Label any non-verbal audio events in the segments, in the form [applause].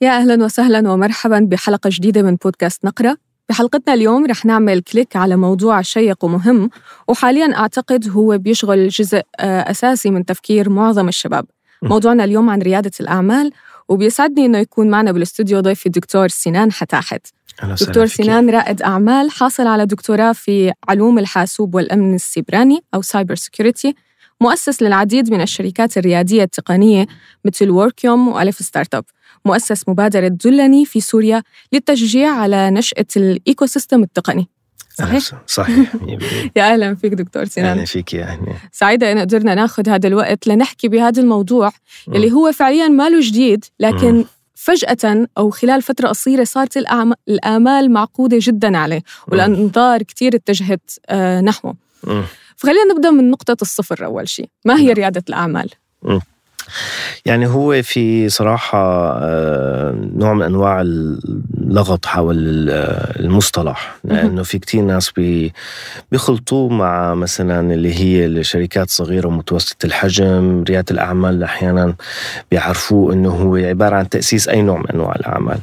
يا أهلا وسهلا ومرحبا بحلقة جديدة من بودكاست نقرة بحلقتنا اليوم رح نعمل click على موضوع شيق ومهم وحاليا أعتقد هو بيشغل جزء آه، أساسي من تفكير معظم الشباب. موضوعنا اليوم عن ريادة الأعمال وبيسعدني إنه يكون معنا بالاستوديو ضيفي الدكتور سنان حتاحت. دكتور سنان رائد أعمال حاصل على دكتوراه في علوم الحاسوب والأمن السيبراني أو cyber security مؤسس للعديد من الشركات الريادية التقنية مثل ووركيوم وألف startup مؤسس مبادرة دلني في سوريا للتشجيع على نشأة ال ecosystem التقني. صحيح؟ صحيح. [laughs] يا أهلا فيك دكتور سنان. أهلا فيك يا أهلا. سعيدة أن قدرنا نأخذ هذا الوقت لنحكي بهذا الموضوع اللي هو فعليا ماله جديد لكن فجأة أو خلال فترة قصيرة صارت الآمال معقودة جدا عليه والأنظار كثير اتجهت آه، نحوه. فخلينا نبدأ من نقطة الصفر أول شيء. ما هي ريادة الأعمال؟ يعني هو في صراحة آه، نوع من أنواع اللغط حول المصطلح. لأنه في كتير ناس بيخلطوه مع مثلا اللي هي الشركات صغيرة ومتوسطة الحجم ريادة الأعمال أحيانا بيعرفوه أنه هو عبارة عن تأسيس أي نوع من أنواع الأعمال.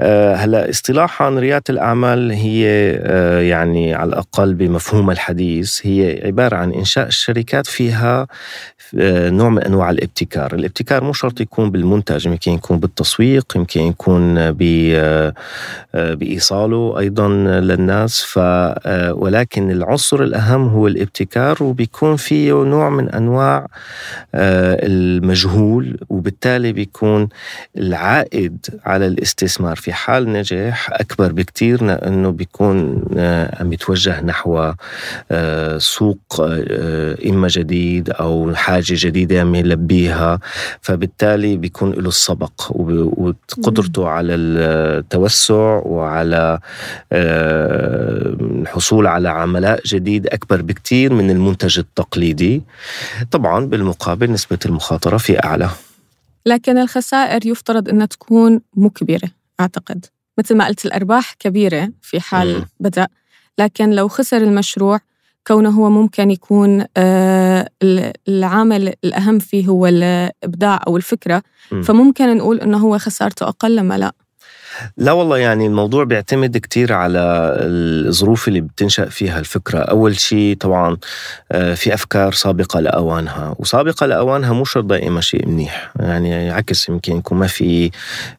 آه، هلأ اصطلاحا ريادة الأعمال هي آه، يعني على الأقل بمفهوم الحديث هي عبارة عن إنشاء الشركات فيها نوع من أنواع الابتكار. الابتكار. الابتكار مو شرط يكون بالمنتج يمكن يكون بالتسويق يمكن يكون آه، بإيصاله أيضا للناس. ف آه، ولكن العنصر الأهم هو الابتكار وبيكون فيه نوع من أنواع آه، المجهول وبالتالي بيكون العائد على الاستثمار في حال نجاح أكبر بكتير لأنه بيكون عم يتوجه نحو سوق إما جديد أو حاجة جديدة عم يلبيها. فيها فبالتالي بيكون له السبق وقدرته على التوسع وعلى آه، الحصول على عملاء جديد أكبر بكتير من المنتج التقليدي. طبعا بالمقابل نسبة المخاطرة في أعلى. لكن الخسائر يفترض أنها تكون مو كبيرة أعتقد. مثل ما قلت الأرباح كبيرة في حال بدأ. لكن لو خسر المشروع كونه هو ممكن يكون آه، العامل الأهم فيه هو الإبداع أو الفكرة. فممكن نقول إنه هو خسارته أقل لما لا. لا والله يعني الموضوع بيعتمد كتير على الظروف اللي بتنشأ فيها الفكرة. أول شيء طبعا آه، في أفكار سابقة لأوانها وسابقة لأوانها مو شرط دائما شيء منيح. يعني عكس يمكن يكون ما في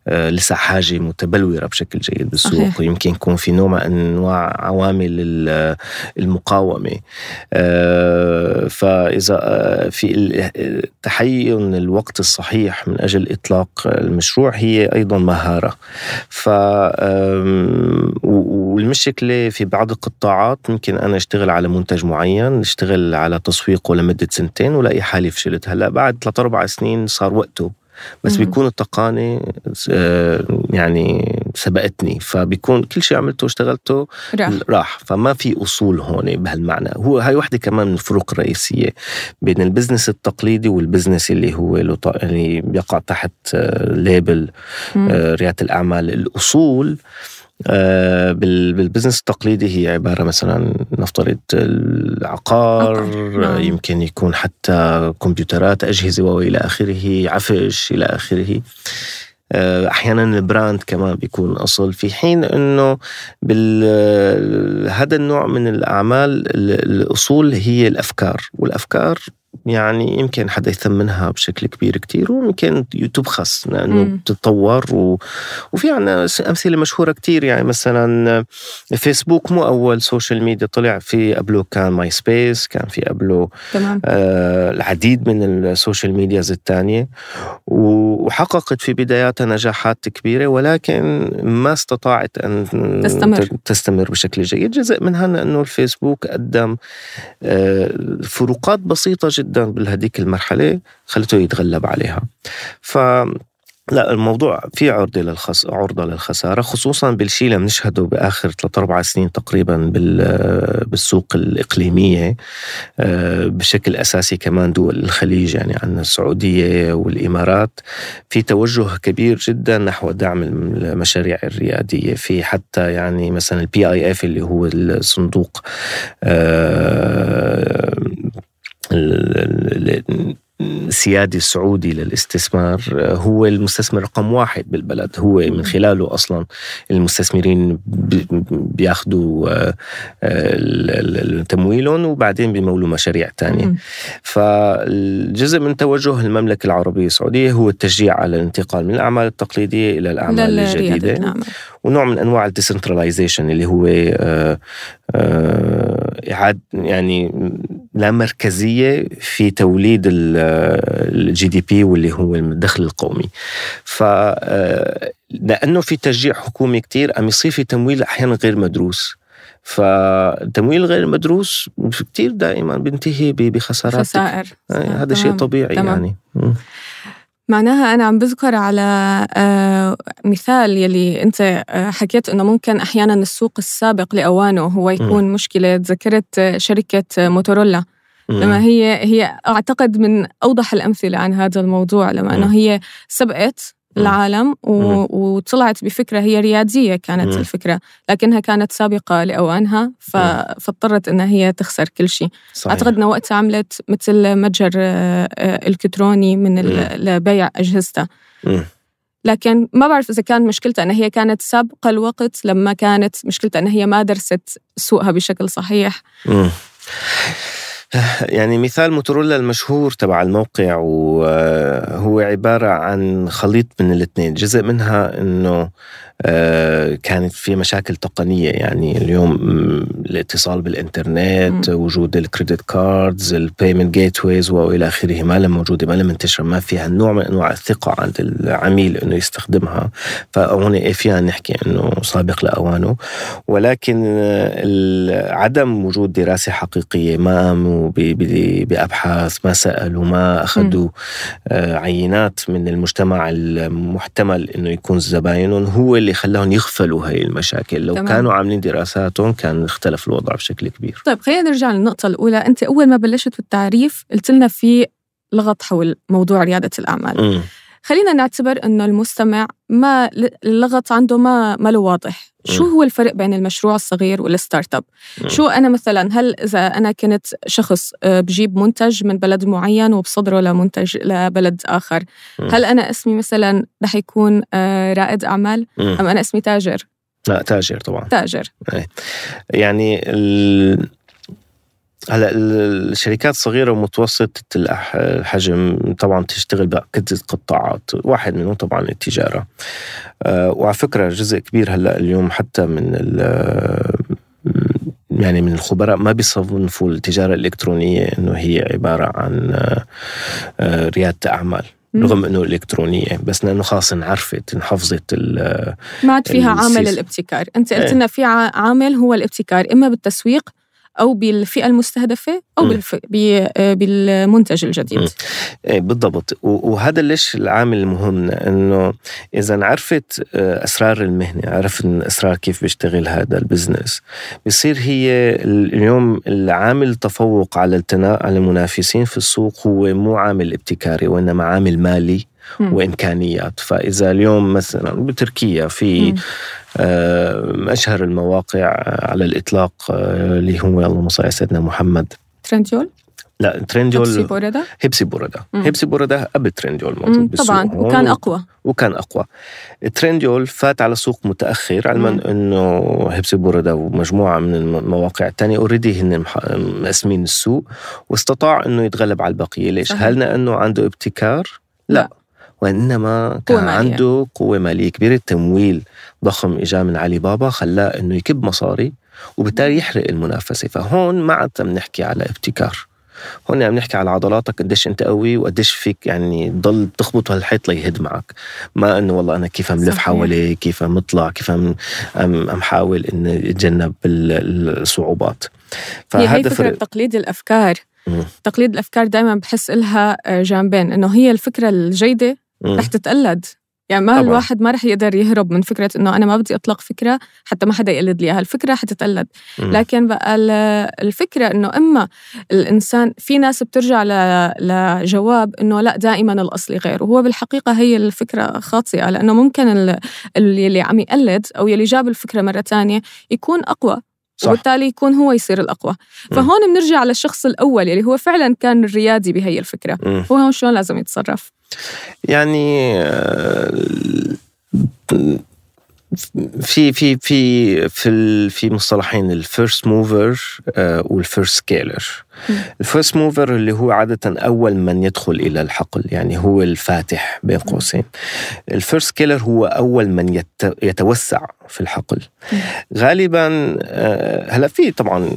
آه، لسه حاجة متبلورة بشكل جيد بالسوق. صحيح. ويمكن يكون في نوع من أنواع عوامل المقاومة. آه، فإذا في تحين الوقت الصحيح من أجل إطلاق المشروع هي أيضا مهارة. ف والمشكلة في بعض القطاعات ممكن أنا أشتغل على منتج معين أشتغل على تسويقه لمدة سنتين ولاقي حالي فشلت. هلأ بعد ثلاث أربع سنين صار وقته. بس مم. بيكون التقانة آه، يعني سبقتني. فبيكون كل شيء عملته واشتغلته راح. راح. فما في أصول هون بهالمعنى. هو هاي وحدة كمان من الفروق الرئيسية بين ال business التقليدي وال business اللي هو اللي بيقع تحت label آه، آه، ريادة الأعمال. الأصول آه، بال business التقليدي هي عبارة مثلا نفترض العقار نعم. يمكن يكون حتى كمبيوترات أجهزة وإلى آخره عفش إلى آخره آه، أحيانا البراند كمان بيكون اصل في حين إنه هذا النوع من الأعمال الأصول هي الأفكار والأفكار يعني يمكن حدا يثمنها بشكل كبير كتير ويمكن تبخس لأنه بتتطور و... وفي عنا أمثلة مشهورة كتير يعني مثلا فيسبوك مو أول social media طلع في قبله كان ماي سبيس كان في قبله تمام. آه العديد من ال social medias الثانية وحققت في بداياتها نجاحات كبيرة ولكن ما استطاعت أن تستمر. تستمر بشكل جيد. جزء منها إنه الفيسبوك قدم آه فروقات بسيطة جدا بهذيك المرحلة خلته يتغلب عليها. ف لا الموضوع في عرضة للخس... عرضة للخسارة خصوصا بالشيء اللي بنشهده بآخر ثلاث أربع سنين تقريبا بال... بالسوق الإقليمية آه، بشكل أساسي كمان دول الخليج يعني عندنا السعودية والإمارات. في توجه كبير جدا نحو دعم المشاريع الريادية. في حتى يعني مثلا ال PIF اللي هو الصندوق آه، سيادي سعودي للاستثمار هو المستثمر رقم واحد بالبلد. هو من خلاله أصلا المستثمرين بياخذوا تمويلهم وبعدين بيمولوا مشاريع تانية. فالجزء من توجه المملكة العربية السعودية هو التشجيع على الانتقال من الأعمال التقليدية إلى الأعمال الجديدة. ونوع من أنواع ال decentralization اللي هو إعادة يعني لا مركزية في توليد ال GDP واللي هو الدخل القومي. ف لأنه في تشجيع حكومي كتير عم يصير في تمويل أحيانا غير مدروس. فالتمويل غير مدروس كتير دائما بينتهي بخسارات خسائر. هذا شيء طبيعي تمام. يعني. معناها أنا عم بذكر على مثال يلي أنت حكيت إنه ممكن أحيانا السوق السابق لأوانه هو يكون م. مشكلة ذكرت شركة موتورولا. لما هي هي أعتقد من أوضح الأمثلة عن هذا الموضوع لما أنه هي سبقت العالم و... وطلعت بفكرة هي ريادية كانت مم. الفكرة لكنها كانت سابقة لأوانها ف... فاضطرت أنها هي تخسر كل شيء. صحيح. أعتقد أنها وقتها عملت مثل متجر إلكتروني من ال... لبيع أجهزتها. لكن ما بعرف إذا كانت مشكلتها أنها هي كانت سابقة الوقت لما كانت مشكلتها أنها هي ما درست سوقها بشكل صحيح. مم. يعني مثال موتورولا المشهور تبع الموقع وهو عبارة عن خليط من الاثنين. جزء منها أنه آه، كانت في مشاكل تقنية. يعني اليوم الاتصال بالإنترنت م. وجود ال credit cards ال payment gateways وإلى آخره. ما لم موجودة ما لم منتشرة ما فيها نوع من أنواع الثقة عند العميل أنه يستخدمها. فهون فيها نحكي أنه سابق لأوانه. ولكن عدم وجود دراسة حقيقية ما قاموا بأبحاث ما سألوا ما أخذوا. آه، عينات من المجتمع المحتمل أنه يكون زباينهم هو اللي خلاهم يغفلوا هاي المشاكل لو تمام. كانوا عاملين دراساتهم كان اختلف الوضع بشكل كبير طيب خلينا نرجع للنقطة الأولى أنت أول ما بلشت بالتعريف قلت لنا في لغط حول موضوع ريادة الأعمال م. خلينا نعتبر إنه المستمع ما اللغط عنده ما ما له واضح. شو هو الفرق بين المشروع الصغير وال startup؟ شو أنا مثلا هل إذا أنا كنت شخص آه، بجيب منتج من بلد معين وبصدره لمنتج لبلد آخر هل أنا اسمي مثلا رح يكون آه، رائد أعمال؟ أم أنا اسمي تاجر؟ لا تاجر طبعا. تاجر. يعني ال... هلا الشركات الصغيره ومتوسطة الحجم طبعا تشتغل بعدة قطاعات واحد منهم طبعا التجارة. آه، وعلى فكرة جزء كبير هلا اليوم حتى من يعني من الخبراء ما بيصنفوا التجارة الإلكترونية إنه هي عبارة عن آه، ريادة أعمال رغم إنه إلكترونية. بس لأنه خلاص انعرفت انحفظت ما عاد فيها عامل الابتكار. أنت قلت لنا في عامل هو الابتكار إما بالتسويق أو بالفئة المستهدفة أو بالمنتج الجديد. إيه بالضبط. وهذا ليش العامل المهم؟ إنه إذا عرفت آه، أسرار المهنة عرفت اسرار كيف بيشتغل هذا البزنس بصير هي اليوم العامل التفوق على على المنافسين في السوق هو مو عامل ابتكاري وإنما عامل مالي. وإمكانيات. فإذا اليوم مثلا بتركيا في آه، أشهر المواقع على الإطلاق آه، اللي هو اللهم صل على سيدنا محمد. ترنديول؟ لا ترنديول هيبسي بورادا هيبسي بورادا قبل ترنديول موجود طبعا وكان أقوى. وكان أقوى. ترنديول فات على سوق متأخر علما إنه هيبسي بورادا ومجموعة من المواقع الثانية already هن مقسمين السوق واستطاع إنه يتغلب على البقية. ليش؟ هل لأنه عنده ابتكار؟ لا, لا. وإنما كان قوة عنده قوة مالية كبيرة. التمويل ضخم إجا من علي بابا خلاه إنه يكب مصاري وبالتالي يحرق المنافسة. فهون ما عاد بنحكي على ابتكار. هون عم نحكي على عضلاتك قديش أنت قوي وقديش فيك يعني تضل تخبط هالحيط ليهد معك. ما إنه والله أنا كيف ملف حواليه كيف مطلع كيف أم أم حاول اني أتجنب الصعوبات. فهذا هي فكرة تقليد الأفكار. تقليد الأفكار دائما بحس لها جانبين إنه هي الفكرة الجيدة رح تتقلد. يعني ما طبعا. الواحد ما رح يقدر يهرب من فكرة إنه أنا ما بدي أطلق فكرة حتى ما حدا يقلد لي. إياها الفكرة حتتقلد مم. لكن بقى الفكرة إنه إما الإنسان في ناس بترجع لجواب إنه لا دائما الأصلي غير. وهو بالحقيقة هي الفكرة خاطئة لأنه ممكن اللي عم يقلد أو يلي جاب الفكرة مرة تانية يكون أقوى. صح. وبالتالي يكون هو يصير الأقوى. فهون بنرجع للشخص الأول اللي هو فعلا كان الريادي بهي الفكرة. م. هو هون شلون لازم يتصرف؟ يعني آه، في في في في في مصطلحين ال first mover وال first scaler. ال first mover اللي هو عادة أول من يدخل إلى الحقل يعني هو الفاتح بين قوسين. ال first scaler هو أول من يتوسع في الحقل. غالبا آه، هلأ في طبعا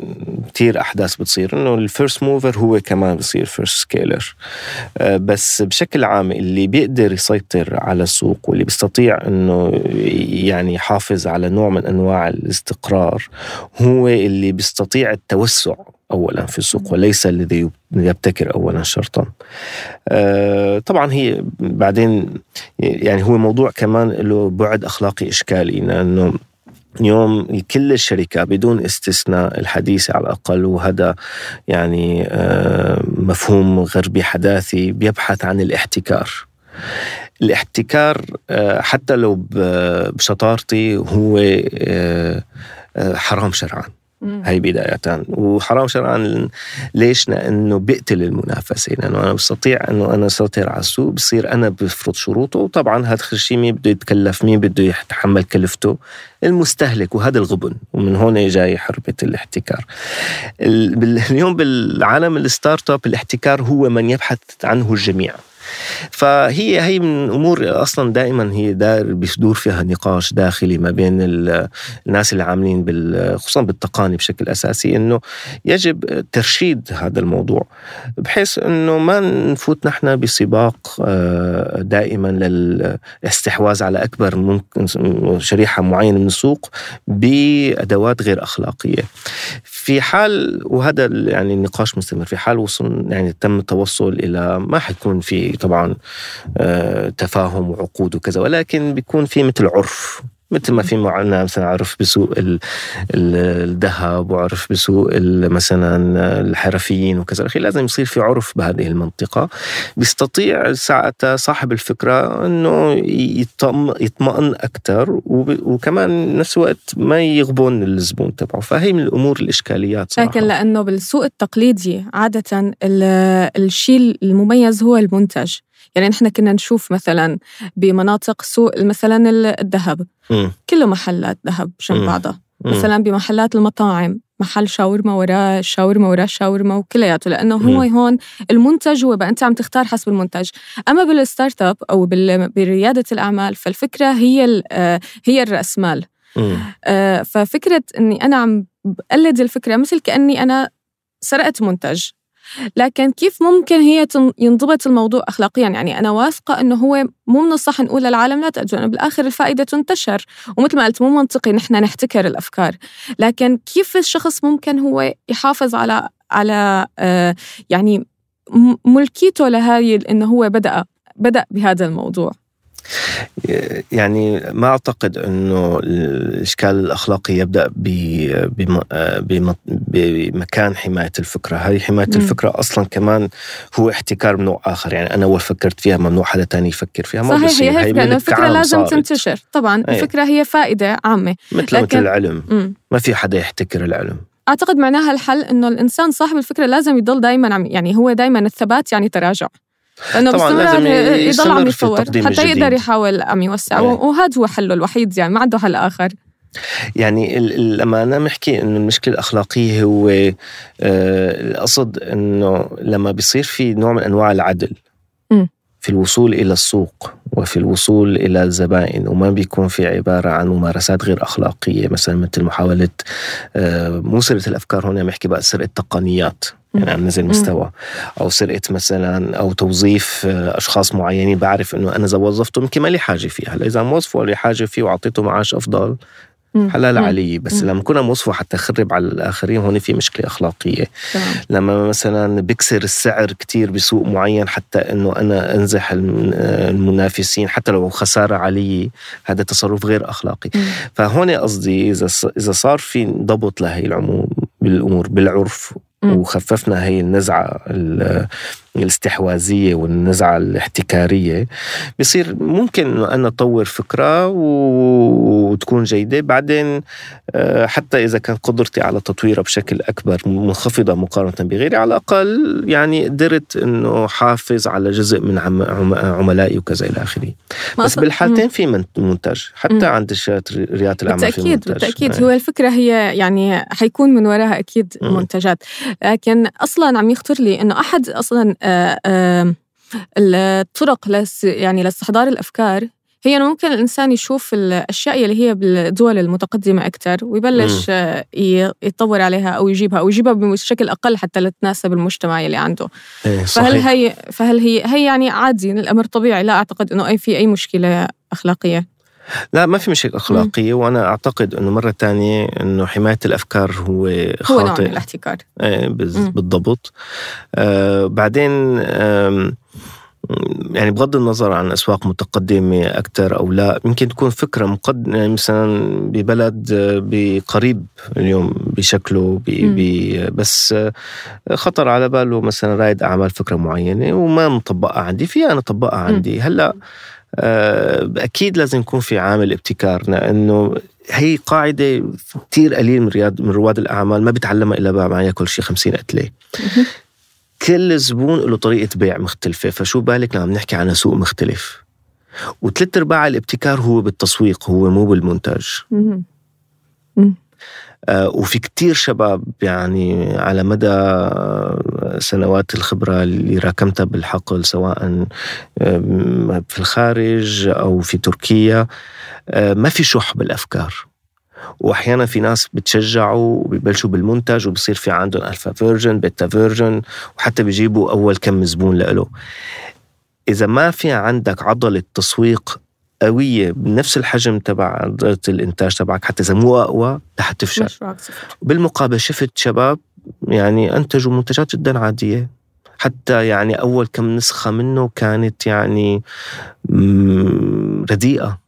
كثير أحداث بتصير إنه ال first mover هو كمان بصير first scaler آه، بس بشكل عام اللي بيقدر يسيطر على السوق واللي بيستطيع إنه يعني يحافظ على نوع من أنواع الاستقرار هو اللي بيستطيع التوسع اولا في السوق وليس الذي يبتكر اولا شرطا. آه، طبعا هي بعدين يعني هو موضوع كمان له بعد أخلاقي إشكالي لأنه اليوم كل الشركات بدون استثناء الحديثة على الأقل وهذا يعني آه، مفهوم غربي حداثي بيبحث عن الاحتكار الاحتكار آه، حتى لو بشطارتي هو حرام شرعا هي بداية وحرام شرعا ليش؟ لأنه بيقتل المنافسة. لأنه أنا بستطيع أنه أنا أسيطر على السوق بصير أنا بفرض شروطه. وطبعا هذا الشيء مين بده يتكلف مين بده يتحمل كلفته؟ المستهلك. وهذا الغبن. ومن هون جاي حربة الاحتكار. اليوم بالعالم الستارت أب الاحتكار هو من يبحث عنه الجميع. فهي هي من امور أصلا دائما هي دار بيدور فيها نقاش داخلي ما بين الناس اللي عاملين خصوصا بالتقاني بشكل أساسي إنه يجب ترشيد هذا الموضوع بحيث إنه ما نفوت نحن بسباق آه، دائما للاستحواذ على أكبر ممكن شريحة معينة من السوق بأدوات غير أخلاقية. في حال وهذا يعني النقاش مستمر في حال وصل يعني تم التوصل إلى ما حيكون في طبعا آه، تفاهم وعقود وكذا ولكن بيكون في مثل عرف. مثل ما في معنا مثلا عرف بسوق الذهب وعرف بسوق مثلا الحرفيين وكذا. لازم يصير في عرف بهذه المنطقة. بيستطيع ساعتها صاحب الفكرة أنه يطمئن أكثر وكمان نفس الوقت ما يغبن الزبون تبعه. فهي من الأمور الإشكاليات صراحة. لكن لأنه بالسوق التقليدي عادة الشيء المميز هو المنتج. يعني نحن كنا نشوف مثلا بمناطق سوق مثلا الذهب. كله محلات ذهب جنب بعضها. مثلا بمحلات المطاعم محل شاورما وراه شاورما وراه شاورما وكلياته لأنه هو هون المنتج هو بقى أنت عم تختار حسب المنتج. أما بالستارت أب أو بريادة الأعمال فالفكرة هي آه، هي الرأس مال. آه، ففكرة إني أنا عم بقلد الفكرة مثل كأني أنا سرقت منتج. لكن كيف ممكن هي ينضبط الموضوع اخلاقيا؟ يعني أنا واثقة إنه هو مو من الصح نقول للعالم لا تاجوا لأنه بالآخر الفائدة تنتشر. ومثل ما قلت مو منطقي نحن نحتكر الأفكار. لكن كيف الشخص ممكن هو يحافظ على على آه يعني ملكيته لهاي إنه هو بدا بدأ بهذا الموضوع؟ يعني ما أعتقد إنه الإشكال الأخلاقي يبدأ بمكان حماية الفكرة، هذه حماية م. الفكرة أصلا كمان هو احتكار من نوع آخر، يعني أنا اول فكرت فيها ممنوع حدا تاني يفكر فيها ما صحيح هي هيك لأنه الفكرة لازم صارت. تنتشر، طبعا أيه. الفكرة هي فائدة عامة مثل لكن... مثل العلم م. ما في حدا يحتكر العلم أعتقد معناها الحل إنه الإنسان صاحب الفكرة لازم يضل دائما عم يعني هو دائما الثبات يعني تراجع لأنه لازم يضل عم يتطور حتى يقدر يحاول عم يوسع. إيه. وهذا هو حله الوحيد يعني ما عنده حل اخر يعني لما أنا بحكي إنه المشكلة الأخلاقية هو آه، القصد إنه لما بيصير في نوع من أنواع العدل في الوصول إلى السوق وفي الوصول إلى الزبائن وما بيكون في عبارة عن ممارسات غير أخلاقية مثلا مثل محاولة آه، مو سرقة الأفكار هون عم بحكي بقى سرقة تقنيات يعني عم نزل مستوى. أو سرقة مثلا أو توظيف آه، أشخاص معينين بعرف إنه أنا إذا وظفته يمكن ما لي حاجة فيه هلا إذا موظفه لي حاجة فيه وأعطيته معاش أفضل حلال علي. بس لما كنا موظفه حتى خرب على الآخرين هون في مشكلة أخلاقية. لما مثلا بكسر السعر كتير بسوق معين حتى إنه أنا أنزح المنافسين حتى لو خسارة علي هذا تصرف غير أخلاقي. فهون قصدي إذا إذا صار في ضبط لهي العموم بالأمور بالعرف وخففنا هي النزعة الاستحواذية والنزعة الاحتكارية بصير ممكن انه أنا أطور فكرة وتكون جيدة. بعدين آه، حتى إذا كان قدرتي على تطويرها بشكل أكبر منخفضة مقارنة بغيري على الأقل يعني قدرت إنه حافظ على جزء من عملائي وكذا إلى آخره. بس بالحالتين في منتج. حتى. عند رياده الأعمال بالتأكيد في منتج. بالتأكيد. يعني. هو الفكرة هي يعني حيكون من وراها أكيد. منتجات. لكن أصلا عم يخطر لي إنه أحد أصلا الطرق لس يعني لاستحضار الأفكار. هي أنه ممكن الإنسان يشوف الأشياء اللي هي بالدول المتقدمة أكثر ويبلش م. يتطور عليها أو يجيبها أو يجيبها بشكل أقل حتى لتناسب المجتمع اللي عنده. إيه فهل هي فهل هي هي يعني عادي الأمر طبيعي؟ لا أعتقد أنه اي في أي مشكلة أخلاقية. لا ما في مشكلة أخلاقية م. وأنا أعتقد أنه مرة تانية أنه حماية الأفكار هو خاطئ هو نوع من الاحتكار. إيه، بالضبط. آه بعدين آه يعني بغض النظر عن أسواق متقدمة أكثر أو لا يمكن تكون فكرة مقدمه يعني مثلا ببلد بقريب اليوم بشكله بي بي بس خطر على باله مثلا رائد أعمال فكرة معينة وما مطبقها عندي في أنا اطبقها عندي. هلأ آه، أكيد لازم يكون في عامل ابتكار لأنه هي قاعدة كثير قليل من رياد من رواد الأعمال ما بيتعلمها إلا بعد ما ياكل شيء 50 قتله كل زبون له طريقة بيع مختلفة فشو بالك لما نحكي عن سوق مختلف؟ وثلاث أرباع الابتكار هو بالتسويق هو مو بالمنتج آه وفي كتير شباب يعني على مدى سنوات الخبرة اللي راكمتها بالحقل سواء في الخارج أو في تركيا آه ما في شح بالأفكار. وأحيانا في ناس بتشجعوا وبيبلشوا بالمنتج وبصير في عندهم alpha version beta version وحتى بيجيبوا أول كم زبون لإله. إذا ما في عندك عضلة تسويق قوية بنفس الحجم تبع عضلة الإنتاج تبعك حتى إذا مو أقوى رح تفشل. بالمقابل شفت شباب يعني أنتجوا منتجات جدا عادية. حتى يعني أول كم نسخة منه كانت يعني رديئة.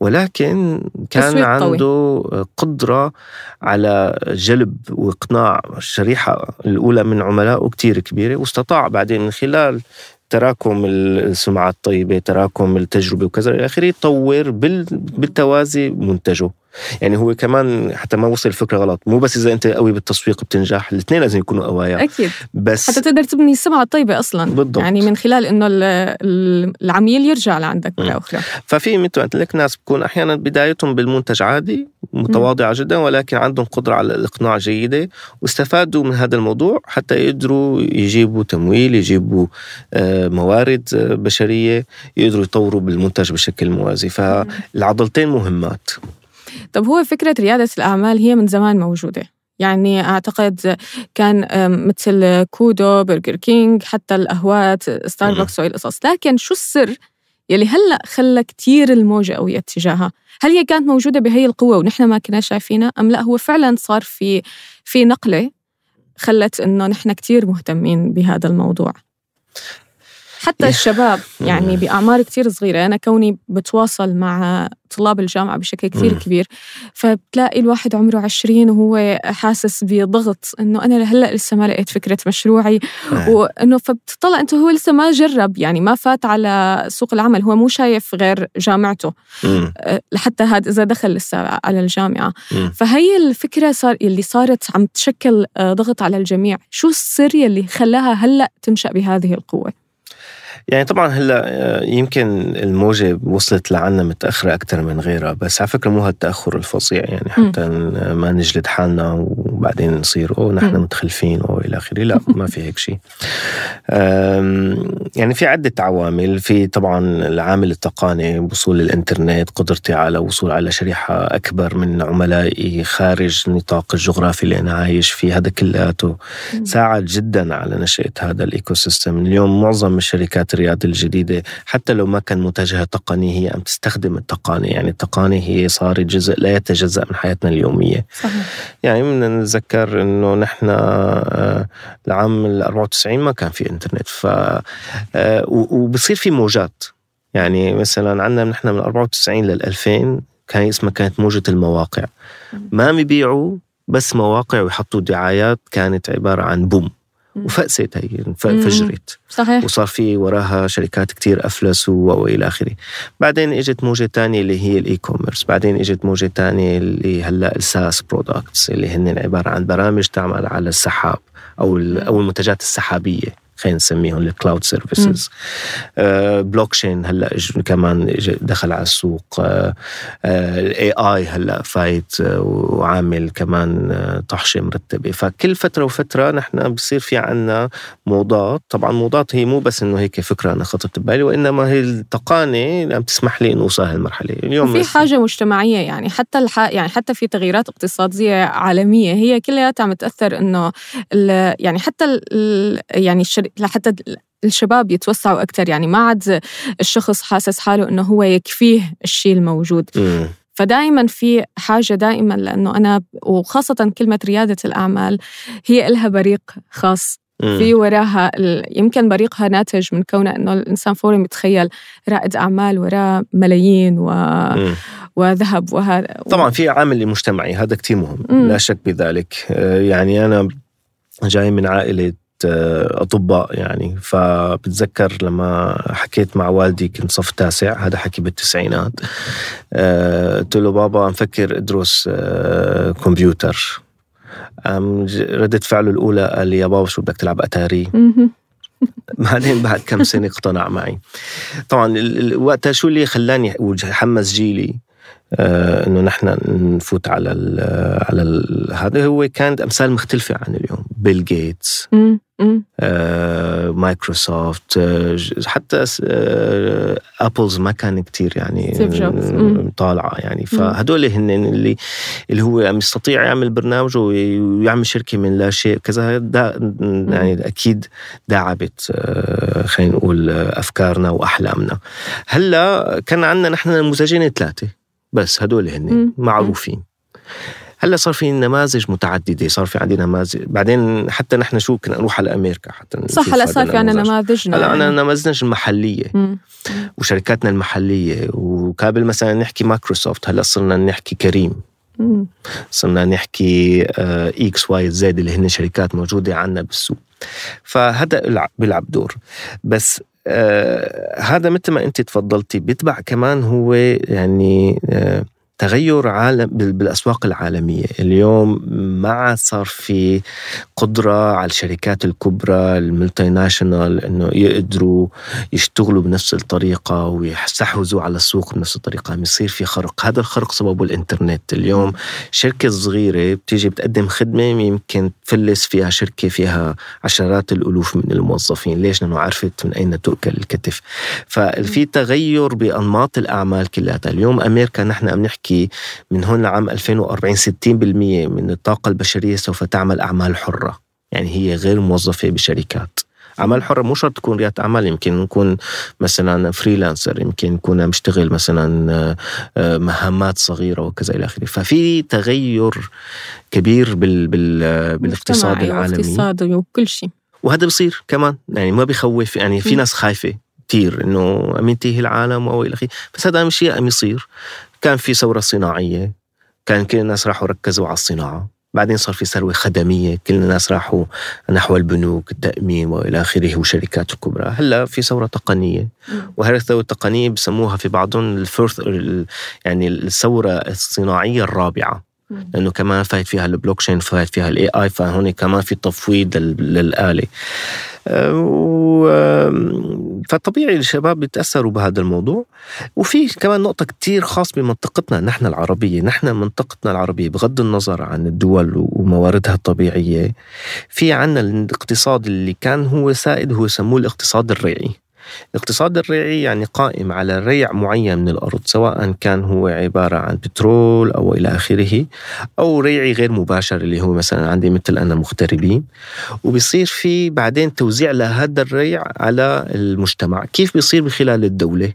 ولكن كان عنده قوي. قدرة على جلب وإقناع. الشريحة الأولى من عملائه كتير كبيرة واستطاع بعدين من خلال تراكم السمعة الطيبة تراكم التجربة وكذا إلى آخره يطور بالتوازي منتجه. يعني هو كمان حتى ما وصل الفكرة غلط. مو بس إذا أنت قوي بالتسويق بتنجح الاثنين لازم يكونوا قوايا. أكيد. بس حتى تقدر تبني السمعة الطيبة أصلا. بالضبط. يعني من خلال إنه العميل يرجع لعندك مرة أخرى. ففي مثل قلت لك ناس بكون أحيانا بدايتهم بالمنتج عادي متواضعة جدا ولكن عندهم قدرة على الإقناع جيدة واستفادوا من هذا الموضوع حتى يقدروا يجيبوا تمويل يجيبوا آه، موارد بشرية يقدروا يطوروا بالمنتج بشكل موازي. فالعضلتين مهمات. طب هو فكرة ريادة الأعمال هي من زمان موجودة. يعني أعتقد كان مثل كودو برجر كينج حتى القهوات ستاربكس وهي القصص. لكن شو السر يلي هلأ خلى كتير الموجة قوية اتجاهها هل هي كانت موجودة بهي القوة ونحن ما كنا شايفينها؟ أم لأ هو فعلا صار في في نقلة خلت إنه نحن كتير مهتمين بهذا الموضوع؟ حتى. الشباب يعني بأعمار كتير صغيرة. أنا كوني بتواصل مع طلاب الجامعة بشكل كتير كبير فبتلاقي الواحد عمره عشرين وهو حاسس بضغط إنه أنا هلأ لسه ما لقيت فكرة مشروعي. نعم. وإنه فبتطلع أنت هو لسه ما جرب يعني ما فات على سوق العمل هو مو شايف غير جامعته. أه، لحتى هذا إذا دخل لسه على الجامعة. فهي الفكرة صار اللي صارت عم تشكل أه، ضغط على الجميع. شو السر يلي خلاها هلأ تنشأ بهذه القوة؟ يعني طبعا هلا آه، يمكن الموجة وصلت لعنا متأخرة أكثر من غيرها بس على فكرة مو هالتأخر الفظيع يعني حتى ما نجلد حالنا وبعدين نصير أوه نحن متخلفين أو إلى آخره. لا ما في هيك شيء. يعني في عدة عوامل. في طبعا العامل التقني وصول الإنترنت قدرتي على وصول على شريحة أكبر من عملائي خارج النطاق الجغرافي اللي أنا عايش فيه. هذا كلياته ساعد جدا على نشأة هذا الإيكو سيستم اليوم معظم الشركات الرياض الجديدة. حتى لو ما كان منتجها تقني هي عم تستخدم التقنية يعني التقنية هي صارت جزء لا يتجزأ من حياتنا اليومية. صحيح. يعني بدنا نتذكر إنه نحن آه، العام ال 94 ما كان في إنترنت. ف آه، وبصير في موجات. يعني مثلا عندنا نحن من 94 لل 2000 كان اسمها كانت موجة المواقع. ما بيبيعوا بس مواقع ويحطوا دعايات كانت عبارة عن boom. وفقست هي فجرت صحيح. وصار في وراها شركات كتير افلسوا وإلى آخره. بعدين إجت موجة تانية اللي هي ال e-commerce بعدين إجت موجة تانية اللي هلأ ال SaaS products اللي هن عبارة عن برامج تعمل على السحاب أو أو المنتجات السحابية. خلينا نسميهم ال cloud services blockchain هلا كمان دخل على السوق. ال AI uh, AI uh, هلا فايت uh, وعامل كمان طحشه مرتبة. فكل فترة وفترة نحن بصير في عنا موضات. طبعا موضات هي مو بس إنه هيك فكرة أنا خطرت ببالي وإنما هي التقانه اللي عم تسمح لي إنه أوصل هالمرحلة. اليوم في حاجة مجتمعية يعني حتى الح... يعني حتى في تغييرات اقتصادية عالمية هي كلياتها عم تأثر إنه ال... يعني حتى ال... يعني الشر... لحتى الشباب يتوسعوا أكثر يعني ما عاد الشخص حاسس حاله إنه هو يكفيه الشيء الموجود. م. فدائما في حاجة دائما لأنه أنا وخاصة كلمة ريادة الأعمال هي إلها بريق خاص. في وراها يمكن بريقها ناتج من كونه إنه الإنسان فورا يتخيل رائد أعمال وراه ملايين و... وذهب وهذا طبعا في عامل مجتمعي هذا كتير مهم. مم. لا شك بذلك. يعني أنا جاي من عائلة آه، أطباء يعني. فبتذكر لما حكيت مع والدي كنت صف تاسع هذا حكي بالتسعينات. آه، قلت له بابا مفكر ادرس آه، كمبيوتر. ردة فعله الأولى قال لي يا بابا شو بدك تلعب أتاري؟ [laughs] بعدين بعد كم سنة اقتنع معي. طبعا وقتها شو اللي خلاني وحمس جيلي آه إنه نحن نفوت على ال على ال هذا هو كانت أمثال مختلفة عن اليوم. بيل جيتس آه مايكروسوفت آه حتى آه آبلز ما كان كتير يعني طالعة يعني. فهدول هن اللي اللي هو عم يستطيع يعمل برنامج ويعمل شركة من لا شيء كذا. دا يعني أكيد داعبت آه خلينا نقول أفكارنا وأحلامنا. هلأ كان عندنا نحن نموذجين ثلاثة بس هدول هن معروفين. هلا صار في نماذج متعددة صار في عندنا نماذج. بعدين حتى نحن شو كنا نروح على أمريكا حتى صح هلا صار في عندنا نماذجنا هلا عندنا نماذجنا المحلية مم. وشركاتنا المحلية. وقبل مثلا نحكي مايكروسوفت هلا صرنا نحكي كريم. مم. صرنا نحكي XYZ اللي هن شركات موجودة عندنا بالسوق. فهذا بيلعب دور. بس آه هذا مثل ما أنت تفضلتي بيتبع كمان هو يعني آه تغير عالم بالأسواق العالمية. اليوم ما عاد صار في قدرة على الشركات الكبرى الملتي ناشونال إنه يقدروا يشتغلوا بنفس الطريقة ويستحوذوا على السوق بنفس الطريقة عم يصير في خرق. هذا الخرق سببه الإنترنت. اليوم شركة صغيرة بتيجي بتقدم خدمة يمكن تفلس فيها شركة فيها عشرات الألوف من الموظفين. ليش؟ لأنه عرفت من أين تؤكل الكتف. ففي تغير بأنماط الأعمال كلها. اليوم أمريكا نحن عم نحكي نحكي من هون لعام 2040 60% من الطاقة البشرية سوف تعمل أعمال حرة. يعني هي غير موظفة بشركات. عمل حر مو شرط تكون ريادة أعمال يمكن نكون مثلا فريلانسر يمكن نكون مشتغل مثلا آه، مهمات صغيرة وكذا إلى آخره. ففي تغير كبير بال بال بالاقتصاد العالمي. واقتصاد وكل شيء. وهذا بصير كمان. يعني ما بخوف يعني في ناس خايفة كثير إنه عم ينتهي العالم أو إلى آخره. بس هذا مش شيء عم يصير. كان في ثورة صناعية كان كل الناس راحوا ركزوا على الصناعة. بعدين صار في ثروة خدمية كل الناس راحوا نحو البنوك التأمين وإلى آخره والشركات الكبرى هلأ في ثورة تقنية. وهذه الثورة التقنية بسموها في بعضهم الفورث يعني الثورة الصناعية الرابعة. لأنه كمان فايت فيها البلوك تشين فايت فيها ال AI فهون كمان في تفويض للآلة. فطبيعي الشباب بيتأثروا بهذا الموضوع. وفي كمان نقطة كتير خاص بمنطقتنا نحن العربية. نحن منطقتنا العربية بغض النظر عن الدول ومواردها الطبيعية في عنا الاقتصاد اللي كان هو سائد هو يسموه الاقتصاد الريعي. الاقتصاد الريعي يعني قائم على ريع معين من الأرض سواء كان هو عبارة عن بترول أو إلى آخره أو ريعي غير مباشر اللي هو مثلا عندي مثل أنا مغتربين. وبيصير في بعدين توزيع لهذا الريع على المجتمع. كيف بيصير بخلال الدولة؟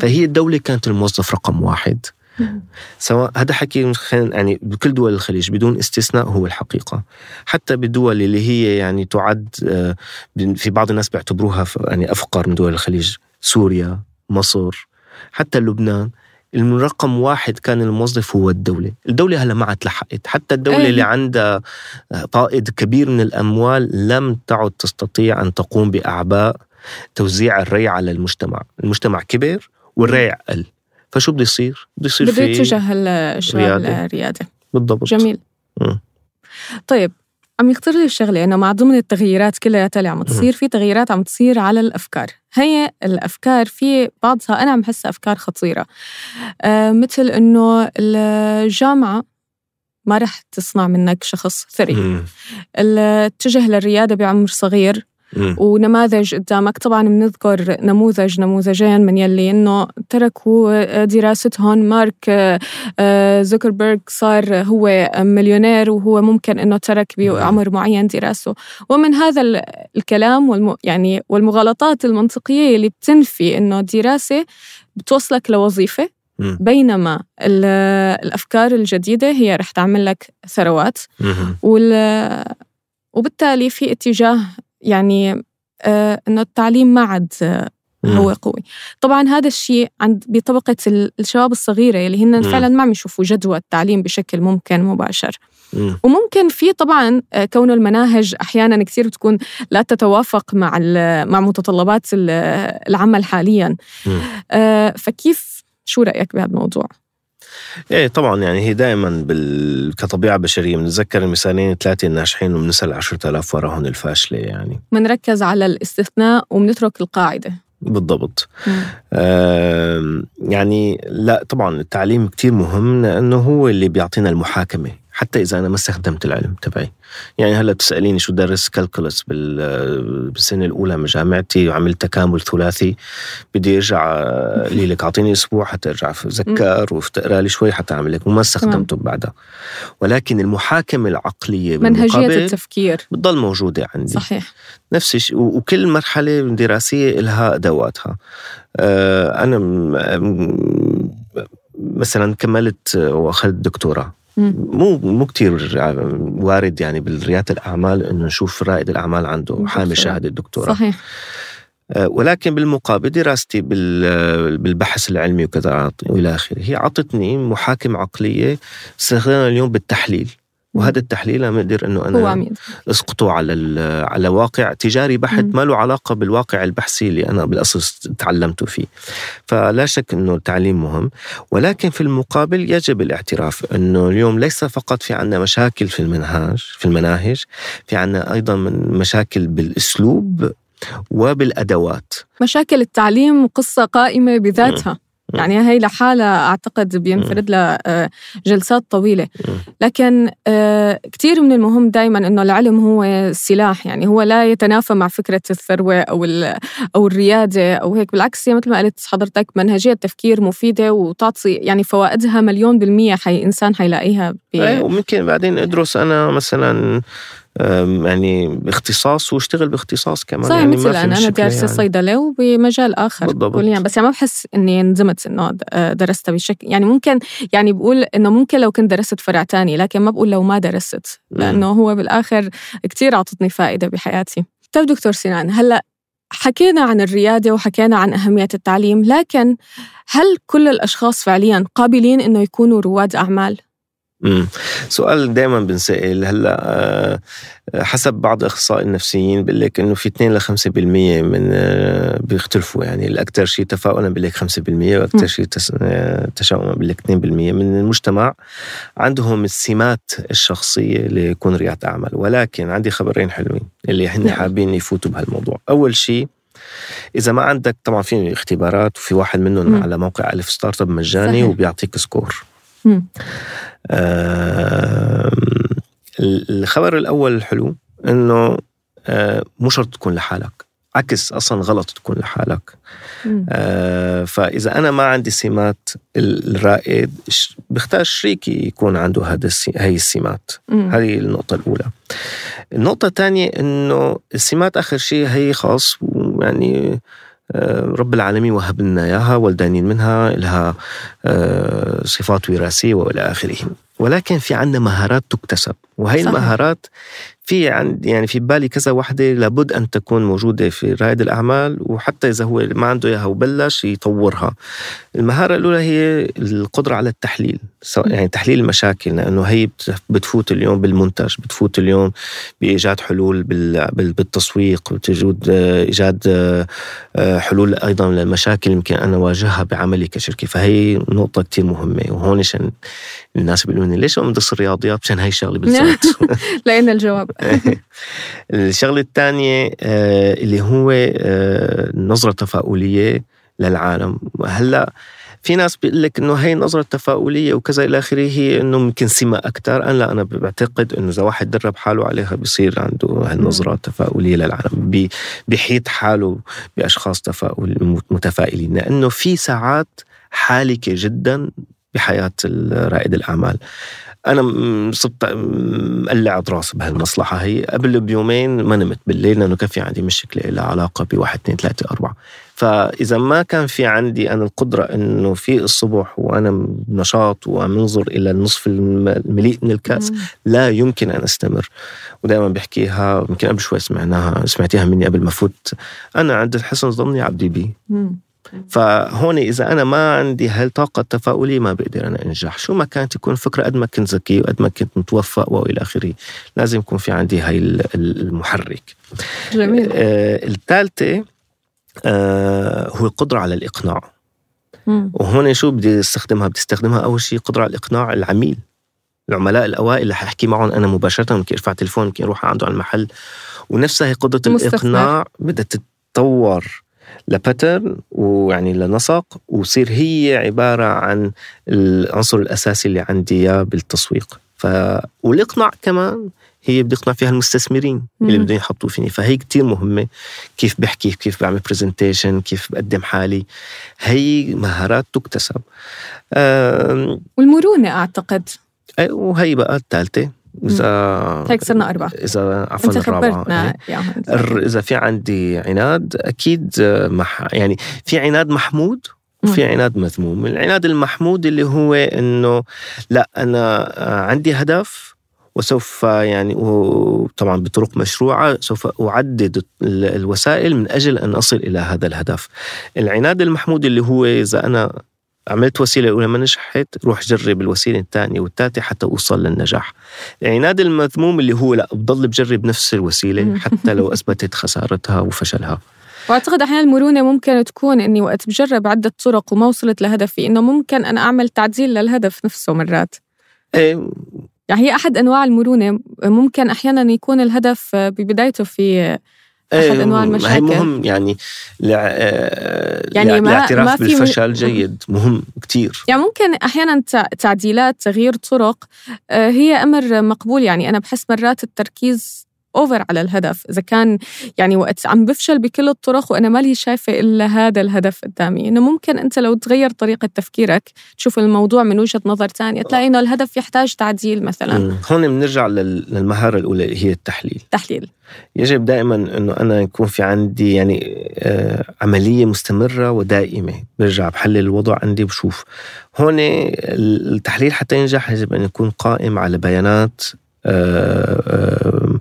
فهي الدولة كانت الموظف رقم واحد. [laughs] سواء هذا حكي يعني بكل دول الخليج بدون استثناء هو الحقيقة. حتى بالدول اللي هي يعني تعد آه، في بعض الناس بيعتبروها يعني أفقر من دول الخليج. سوريا مصر حتى لبنان. الرقم واحد كان الموظف هو الدولة. الدولة هلا ما عاد لحقت. حتى الدولة أيه. اللي عندها طائد كبير من الأموال لم تعد تستطيع أن تقوم بأعباء توزيع الري على المجتمع. المجتمع كبر والري قل فشو بده يصير؟ بده يصير بده يتجه. للريادة بالضبط جميل مم. طيب عم يخطر لي الشغلة انه مع ضمن التغييرات كلياتها اللي عم تصير في تغييرات عم تصير على الأفكار هي الأفكار في بعضها أنا عم بحسها أفكار خطيرة آه مثل إنه الجامعة ما رح تصنع منك شخص ثري مم. الاتجه للريادة بعمر صغير مم. ونماذج قدامك طبعا بنذكر نموذج نموذجين من يلي إنه تركوا دراستهم مارك آه، زوكربيرج صار هو مليونير وهو ممكن إنه ترك بعمر معين دراسته ومن هذا ال- الكلام والم يعني والمغالطات المنطقية اللي بتنفي إنه الدراسه بتوصلك لوظيفة مم. بينما ال- الأفكار الجديدة هي رح تعمل لك ثروات. وال وبالتالي في اتجاه يعني آه إنه التعليم ما عاد آه، هو قوي. طبعا هذا الشيء عند بطبقة ال- الشباب الصغيرة اللي هن. فعلا ما عم يشوفوا جدوى التعليم بشكل ممكن مباشر. مم. وممكن في طبعا آه، كونه المناهج أحيانا كثير بتكون لا تتوافق مع مع متطلبات ال- العمل حاليا. فكيف شو رأيك بهذا الموضوع؟ إيه طبعا يعني هي دائما بال... كطبيعه بشريه بنتذكر المثالين الثلاثة الناجحين وبنسال 10000 وراهم الفاشلة يعني. بنركز على الاستثناء وبنترك القاعدة. بالضبط. آم، يعني لا طبعا التعليم كتير مهم لأنه هو اللي بيعطينا المحاكمة. حتى إذا أنا ما استخدمت العلم تبعي. يعني هلأ بتساليني شو درس كالكولس بال- بالسنة الأولى من جامعتي وعملت تكامل ثلاثي بدي أرجع لي لك اعطيني أسبوع حتى أرجع أتذكر وتقرأ لي شوي حتى أعمل هيك وما استخدمته بعدها. ولكن المحاكمة العقلية منهجيه التفكير. بتضل موجودة عندي. صحيح. نفس الشيء وكل مرحلة دراسية لها أدواتها. آه، م- مثلا كملت وأخذت دكتوراه. مو مو كثير وارد يعني بالريادة الأعمال إنه نشوف رائد الأعمال عنده. حامل شهادة دكتوراه صحيح. آه، ولكن بالمقابل دراستي بال- بالبحث العلمي وكذا وإلى آخره. هي اعطتني محاكم عقلية استخدمها اليوم بالتحليل. وهذا التحليل عم أقدر أنه أنا هو اسقطوا على على واقع تجاري بحت. ما له علاقة بالواقع البحثي اللي أنا بالاصل تعلمته فيه فلا شك أنه التعليم مهم ولكن في المقابل يجب الاعتراف أنه اليوم ليس فقط في عندنا مشاكل في المنهاج في المناهج في عندنا أيضا من مشاكل بالأسلوب وبالأدوات مشاكل التعليم قصة قائمة بذاتها. يعني هي لحالها أعتقد بينفرد لها آه، جلسات طويلة. لكن آه، كتير من المهم دايما أنه العلم هو سلاح يعني هو لا يتنافى مع فكرة الثروة أو أو الريادة أو هيك. بالعكس هي مثل ما قلت حضرتك منهجية تفكير مفيدة وتعطي يعني فوائدها مليون بالمية حي إنسان حيلاقيها أي وممكن بعدين أدرس أنا مثلا يعني اختصاص واشتغل باختصاص كمان صحيح يعني مثل أنا مشكلة دارسة يعني. صيدلة وبمجال آخر بالضبط. كليا بس يعني ما بحس إني ندمت إنه د- آه، درستها بشكل يعني ممكن يعني بقول إنه ممكن لو كنت درست فرع تاني لكن ما بقول لو ما درست مم. لأنه هو بالآخر كتير عطتني فائدة بحياتي طيب دكتور سنان هلأ حكينا عن الريادة وحكينا عن أهمية التعليم لكن هل كل الأشخاص فعليا قابلين إنه يكونوا رواد أعمال؟ مم. سؤال دائما بنسأل هلأ آه، حسب بعض الاخصائيين النفسيين بيقول لك إنه في 2 ل 5% من آه، بيختلفوا يعني الأكثر شيء تفاؤلا بيقول لك 5% وأكثر. شيء آه، تشاؤما بيقول لك 2% من المجتمع عندهم السمات الشخصية ليكون رياده أعمال ولكن عندي خبرين حلوين اللي هن نعم. حابين يفوتوا بهالموضوع أول شيء إذا ما عندك طبعا في اختبارات وفي واحد منهم مم. على موقع ألف startup مجاني صحيح. وبيعطيك score مم. الخبر الأول الحلو آه، مو شرط تكون لحالك عكس أصلا غلط تكون لحالك. آه، فإذا أنا ما عندي سمات الرائد بختار شريكي يكون عنده هذا هاي السمات مم. هذه النقطة الأولى النقطة الثانية إنه السمات آخر شيء هي خاص يعني آه، رب العالمين وهب لنا إياها ولدانين منها لها آه، صفات وراثية وإلى آخره ولكن في عندنا مهارات تكتسب وهي صحيح. المهارات في عندي يعني في بالي كذا وحدة لابد أن تكون موجودة في رائد الأعمال وحتى إذا هو ما عنده إياها وبلش يطورها. المهارة الأولى هي القدرة على التحليل يعني تحليل المشاكل لأنه هي بتفوت اليوم بالمنتج بتفوت اليوم بإيجاد حلول بالتسويق بتجود إيجاد آه، حلول أيضا للمشاكل يمكن أنا أواجهها بعملي كشركة. فهي نقطة كتير مهمة وهون الناس بيقولوا لي ليش ما بدرس الرياضيات عشان هي الشغلة بالذات. [laughs] لقينا الجواب. [laughs] الشغلة الثانية آه، اللي هو آه، التفاؤليه للعالم. هلأ في ناس بيقول لك إنه هي النظره التفاؤليه وكذا إلى آخره هي إنه ممكن سمة أكثر أنا لا أنا بعتقد إنه إذا واحد درب حاله عليها بصير عنده هالنظرة التفاؤلية للعالم. بيحيط حاله بأشخاص تفاؤل متفائلين. لأنه في ساعات حالكة جدا بحياة رائد الأعمال. أنا صرت مقلع راسي بهالمصلحة هي. قبل بيومين ما نمت بالليل لأنه كان في عندي مشكلة لها علاقة بواحد اثنين ثلاثة أربعة. فإذا ما كان في عندي أنا القدرة إنه في الصبح وأنا بنشاط ومنظر إلى النصف المليء من الكأس لا يمكن أن أستمر. ودائما بحكيها يمكن قبل شوي سمعناها سمعتيها مني قبل ما فوت أنا عند حسن ظني عبدي بي فهون إذا أنا ما عندي هالطاقة التفاؤلية ما بقدر أنا أنجح. شو ما كانت تكون فكرة قد ما كنت ذكي وقد ما كنت متوفق وإلى آخره لازم يكون في عندي هاي المحرك. جميل. آه الثالثة آه هو القدرة على الإقناع. مم. وهون شو بدي أستخدمها؟ بدي أستخدمها أول شيء قدرة على الإقناع العميل. العملاء الأوائل اللي حأحكي معهم أنا مباشرة ممكن أرفع تليفون ممكن أروح عنده على المحل. ونفسها هي قدرة الإقناع بدها تتطور. ل pattern ويعني لنسق وصير هي عبارة عن العنصر الأساسي اللي عندي إياه بالتسويق. ف... والإقناع كمان هي بدي اقنع فيها المستثمرين مم. اللي بدهم يحطوا فيني. فهي كتير مهمة كيف بحكي كيف بعمل presentation كيف بقدم حالي. هي مهارات تكتسب. والمرونة أعتقد. وهي بقى الثالثه إذا هيك صرنا أربعة. إذا عفوا خبرتنا. إيه. إذا في عندي عناد أكيد مح يعني في عناد محمود وفي عناد مذموم. العناد المحمود اللي هو إنه لا أنا عندي هدف وسوف يعني وطبعا بطرق مشروعة سوف أعدد الوسائل من أجل أن أصل إلى هذا الهدف. العناد المحمود اللي هو إذا أنا عملت وسيلة الاولى ما نجحت روح جرب الوسيلة الثانية والثالثة حتى أوصل للنجاح. العناد المذموم اللي هو لا بضل بجرب نفس الوسيلة حتى لو [laughs] أثبتت خسارتها وفشلها. وأعتقد أحيانا المرونة ممكن تكون إني وقت بجرب عدة طرق وما وصلت لهدفي إنه ممكن أنا أعمل تعديل للهدف نفسه مرات. إيه. يعني هي أحد أنواع المرونة ممكن أحيانا يكون الهدف ببدايته في أحد إيه، أنواع المشاكل. هي مهم يعني آه، يعني ما الاعتراف ما بالفشل جيد مهم كتير. يعني ممكن أحيانا تعديلات تغيير طرق آه، هي أمر مقبول. يعني أنا بحس مرات التركيز اوفر على الهدف. إذا كان يعني وقت عم بفشل بكل الطرق وأنا مالي شايفة إلا هذا الهدف قدامي. إنه ممكن أنت لو تغير طريقة تفكيرك تشوف الموضوع من وجهة نظر ثانية تلاقي إنه الهدف يحتاج تعديل مثلا. هون بنرجع للمهارة الأولى هي التحليل. تحليل. يجب دائما إنه أنا يكون في عندي يعني آه، عملية مستمرة ودائمة. برجع بحلل الوضع عندي بشوف هون التحليل حتى ينجح يجب أن يكون قائم على بيانات آه،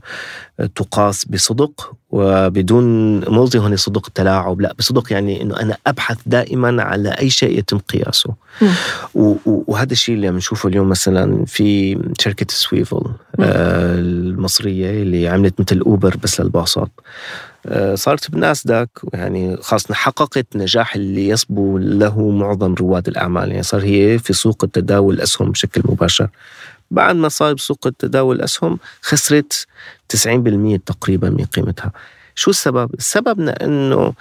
تقاس بصدق وبدون ملزم هون صدق تلاعب لا بصدق يعني إنه أنا أبحث دائما على أي شيء يتم قياسه. وهذا الشيء اللي عم نشوفه اليوم مثلا في شركة سويفل آه المصرية اللي عملت مثل أوبر بس للباصات. آه صارت بناسداك يعني خاصة حققت نجاح اللي يصبو له معظم رواد الأعمال. يعني صار هي في سوق التداول الأسهم بشكل مباشر. بعد ما صار بسوق التداول الأسهم خسرت 90% تقريبا من قيمتها شو السبب؟ السبب إنه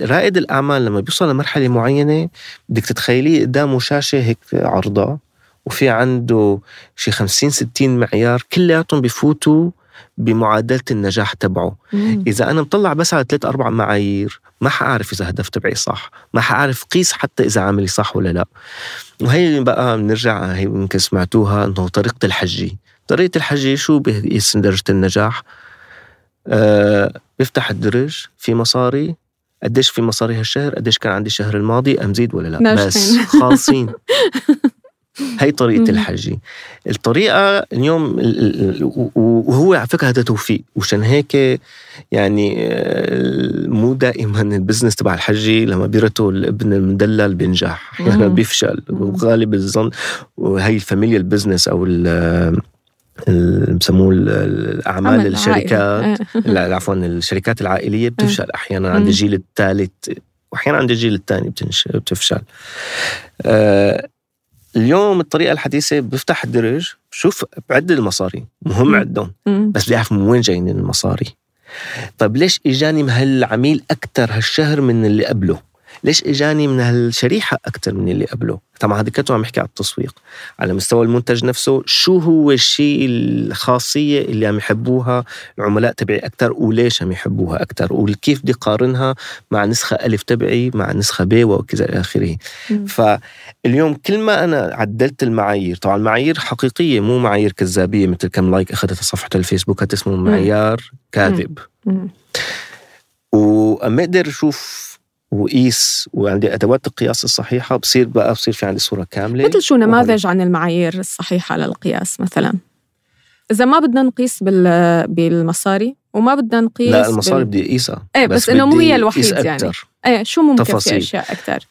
رائد الأعمال لما بيوصل لمرحلة معينة بدك تتخيليه قدامه شاشة هيك عرضة وفي عنده شي 50 60 معيار كلياتهم بفوتوا بمعادلة النجاح تبعه مم. إذا أنا مطلع بس على ثلاث أربع معايير ما حأعرف إذا هدف تبعي صح ما حأعرف قيس حتى إذا عاملي صح ولا لا. وهي بقى بنرجع هي يمكن سمعتوها إنه طريقة الحجي. طريقة الحجي شو بيقيس درجة النجاح. آه بيفتح الدرج في مصاري. قديش في مصاري هالشهر قديش كان عندي الشهر الماضي؟ أم زيد ولا لا؟ بس خالصين. [laughs] هي طريقة مم. الحجي الطريقة اليوم ال- ال- ال- وهو على فكرة هذا توفيق وعشان هيك يعني آه، مو دائما ال business تبع الحجي لما بيرثوا الابن المدلل بينجح أحيانا مم. [laughs] بيفشل. وغالب الظن وهي ال family business أو بسموه ال- الأعمال الشركات. آه. عفوا الشركات العائلية بتفشل أحيانا عند. الجيل الثالث واحيانا عند الجيل الثاني. بتفشل آه اليوم الطريقة الحديثة بفتح الدرج شوف بعد المصاري مهم. عندهم. بس بدي أعرف من وين جايين المصاري طيب ليش إجاني هالعميل أكثر هالشهر من اللي قبله ليش إجاني من هالشريحة أكثر من اللي قبله؟ طبعا هذا كله عم يحكي على التسويق على مستوى المنتج نفسه شو هو الشيء الخاصية اللي عم يحبوها العملاء تبعي أكثر وليش عم يحبوها أكثر وكيف بدي قارنها مع نسخة ألف تبعي مع نسخة ب وكذا إلى آخره. فاليوم كل ما أنا عدلت المعايير طبعا المعايير حقيقية مو معايير كذابية مثل كم لايك أخذتها صفحة الفيسبوك هذا اسمه معيار كاذب. وأما أقدر أشوف وقيس وعندي أدوات القياس الصحيحة بصير بقى بصير في عندي صورة كاملة مثل شو نماذج عن المعايير الصحيحة للقياس مثلا إذا ما بدنا نقيس بال- بالمصاري وما بدنا نقيس لا المصاري بال... بدي أقيسها إيه بس إنه مو بدي هي الوحيد يعني. إيه شو ممكن تفاصيل. في أشياء أكثر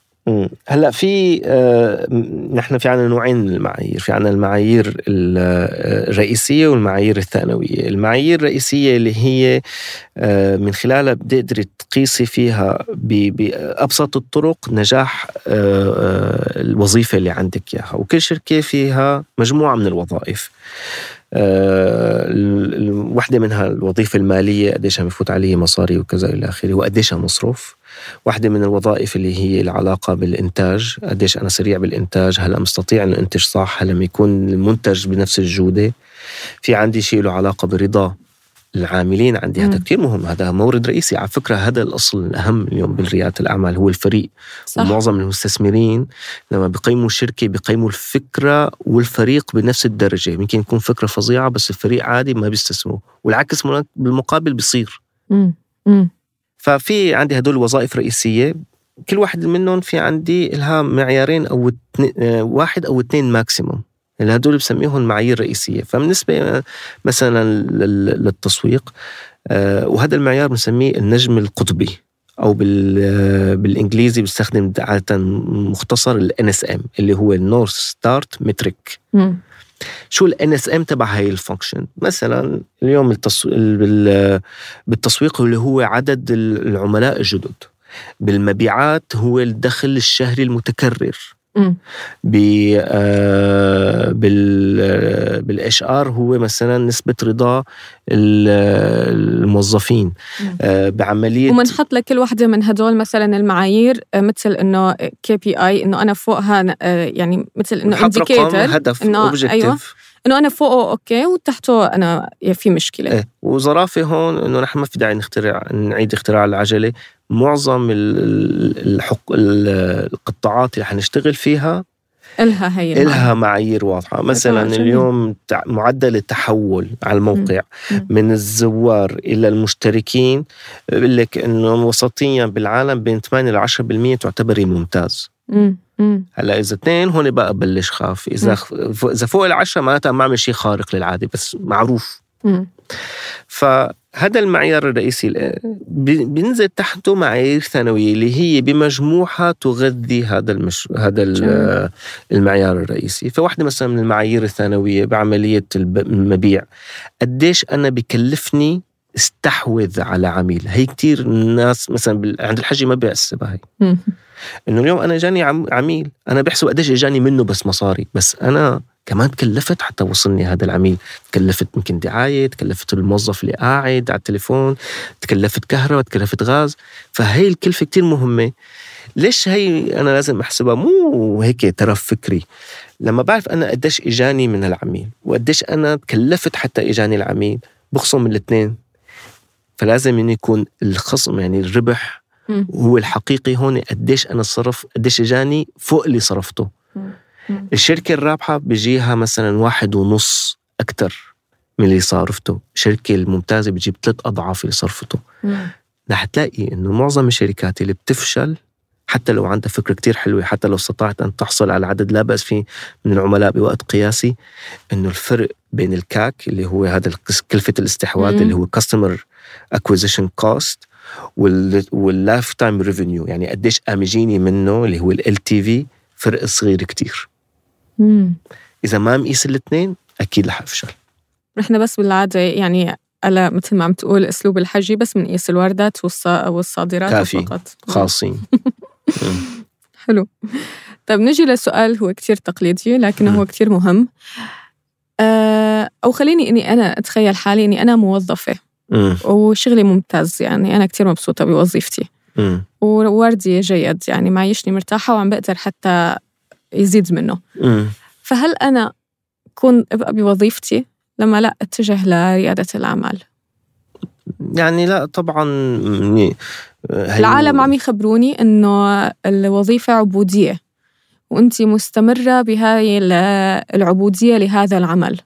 هلا في آه، نحن في عنا نوعين من المعايير في عنا المعايير ال- آه، الرئيسية والمعايير الثانوية. المعايير الرئيسية اللي هي آه، من خلالها بتقدري تقيسي فيها ب- بأبسط الطرق نجاح آه، آه، الوظيفة اللي عندك إياها. وكل شركة فيها مجموعة من الوظائف. آه، واحدة منها الوظيفة المالية قديش عم يفوت عليه مصاري وكذا إلى آخره وقديش مصروف واحدة من الوظائف اللي هي العلاقة بالإنتاج قديش أنا سريع بالإنتاج هل مستطيع أن أنتج صح هل يكون المنتج بنفس الجودة. في عندي شيء له علاقة برضا العاملين عندي. هذا. كثير مهم. هذا مورد رئيسي. على فكرة هذا الأصل الأهم اليوم بالريادة الأعمال هو الفريق. صح. ومعظم المستثمرين لما بيقيموا الشركة بيقيموا الفكرة والفريق بنفس الدرجة. يمكن يكون فكرة فظيعة بس الفريق عادي ما بيستثمروا والعكس بالمقابل بيصير. مم. مم. ففي عندي هدول وظائف رئيسية. كل واحد منهم في عندي لها معيارين اتنين آه، واحد أو اثنين ماكسيموم اللي هدول بسميهم معايير رئيسية فبالنسبة آه، مثلا لل- للتسويق آه، وهذا المعيار بنسميه النجم القطبي أو بال آه، بالإنجليزي بستخدم عادة مختصر ال NSM اللي هو ال North Star metric. شو ال NSM تبع هاي ال function مثلا اليوم بالتسويق اللي هو عدد ال- العملاء الجدد. بالمبيعات هو الدخل الشهري المتكرر. بال HR هو مثلا نسبة رضا ال- الموظفين. آه، بعملية ومنحط لكل وحده من هدول مثلا المعايير آه، مثل إنه KPI إنه أنا فوقها آه، يعني مثل إنه indicator هدف objective أيوة. إنه أنا فوقه okay وتحته أنا في مشكلة إيه وظرافة هون إنه نحن ما في داعي نخترع نعيد اختراع العجلة معظم ال- ال- الحق ال- القطاعات اللي حنشتغل فيها إلها هي إلها معايير واضحة مثلا. اليوم معدل التحول على الموقع مم. من الزوار إلى المشتركين بقول لك إنه وسطيا بالعالم بين 8 ل 10% تعتبري ممتاز مم. مم. هلا إذا اثنين هون بقى بلش خاف إذا. إذا فوق العشرة معناتها ما عمل شيء خارق للعادة بس معروف مم. فهذا المعيار الرئيسي ال- بي- بينزل تحته معايير ثانوية اللي هي بمجموعها تغذي هذا المش... هذا جميل. المعيار الرئيسي فواحده مثلا من المعايير الثانوية بعملية المبيع قديش أنا بكلفني استحوذ على عميل هي كتير ناس مثلا. عند الحجي ما بيحسبها هي. إنه اليوم أنا جاني عم... عميل. أنا بحسب قديش إجاني منه بس مصاري. بس أنا كمان تكلفت حتى وصلني هذا العميل. تكلفت يمكن دعاية تكلفت الموظف اللي قاعد على التليفون تكلفت كهرباء تكلفت غاز. فهي الكلفة كتير مهمة. ليش هي أنا لازم أحسبها؟ مو هيك ترف فكري. لما بعرف أنا قديش إجاني من العميل وقديش أنا تكلفت حتى إجاني العميل بخصم الاثنين فلازم يكون الخصم يعني الربح مم. هو الحقيقي هون قديش أنا صرف قديش إجاني فوق اللي صرفته مم. مم. الشركة الرابحة بيجيها مثلا واحد ونص أكتر من اللي صرفته الشركة الممتازة بتجيب ثلاث أضعاف اللي صرفته. رح تلاقي إنه معظم الشركات اللي بتفشل حتى لو عندها فكرة كتير حلوة حتى لو استطاعت أن تحصل على عدد لا بأس فيه من العملاء بوقت قياسي إنه الفرق بين ال CAC اللي هو هذا كلفة الاستحواذ. اللي هو customer acquisition cost وال lifetime revenue يعني قديش قام منه اللي هو LTV فرق صغير كتير. مم. إذا ما مقيس الاثنين أكيد رح أفشل. نحن بس بالعادة يعني على مثل ما عم تقول أسلوب الحجي بس بنقيس الواردات والص- والصادرات كافي. فقط. خاصين [laughs] حلو. طيب نجي لسؤال هو كتير تقليدي لكنه. هو كتير مهم. آه، أو خليني إني أنا أتخيل حالي إني أنا موظفة. وشغلي ممتاز يعني أنا كتير مبسوطة بوظيفتي. ووردي جيد يعني معيشني مرتاحة وعم بقدر حتى يزيد منه. فهل أنا كون أبقى بوظيفتي لما لا أتجه لريادة الأعمال؟ يعني لا طبعا يعني العالم عم يخبروني إنه الوظيفة عبودية وأنت مستمرة بهاي ال- العبودية لهذا العمل.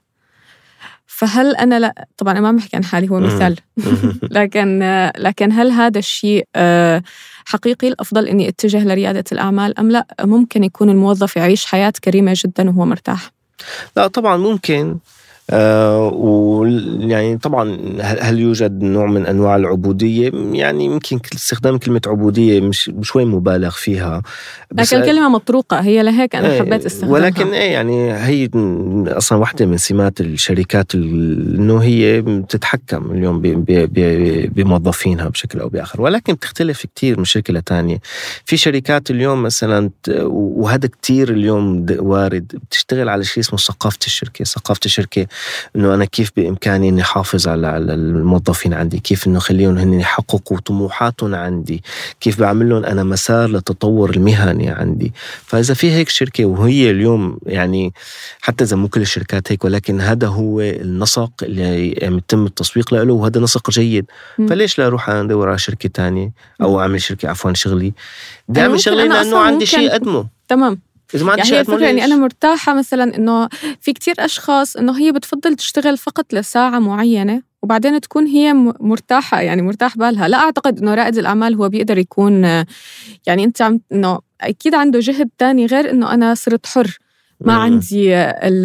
فهل أنا لا طبعا أنا ما بحكي عن حالي هو. مثال. [laughs] [laughs] لكن لكن هل هذا الشيء آه، حقيقي الأفضل إني أتجه لريادة الأعمال أم لا ممكن يكون الموظف يعيش حياة كريمة جدا وهو مرتاح لا طبعا ممكن آه ويعني طبعا هل يوجد نوع من أنواع العبودية؟ يعني يمكن استخدام كلمة عبودية مش شوي مبالغ فيها. بس لكن كلمة مطروقة هي لهيك أنا إيه، حبيت استخدامها. ولكن إيه يعني هي أصلا واحدة من سمات الشركات ال- إنه هي بتتحكم اليوم بموظفينها بشكل أو بآخر. ولكن بتختلف كتير من شركة لتانية. في شركات اليوم مثلا وهذا كتير اليوم وارد بتشتغل على شيء اسمه ثقافة الشركة. ثقافة الشركة إنه أنا كيف بإمكاني إني أحافظ على على الموظفين عندي؟ كيف إنه خليهم هن يحققوا طموحاتهم عندي؟ كيف بعمل لهم أنا مسار للتطور المهني عندي؟ فإذا في هيك شركة وهي اليوم يعني حتى إذا مو كل الشركات هيك ولكن هذا هو النسق اللي عم يتم التسويق له وهذا نسق جيد. فليش لا أروح أدور على شركة تانية؟ أو أعمل شركة عفوا شغلي. ممكن شغلي لأنه عندي شيء أقدمه. تمام. إذا ما عندي يعني الفكرة إني ليش؟ أنا مرتاحة مثلا إنه في كتير أشخاص إنه هي بتفضل تشتغل فقط لساعة معينة وبعدين تكون هي م- مرتاحة يعني مرتاح بالها لا أعتقد إنه رائد الأعمال هو بيقدر يكون يعني أنت عم إنه أكيد عنده جهد تاني غير إنه أنا صرت حر ما مم. عندي ال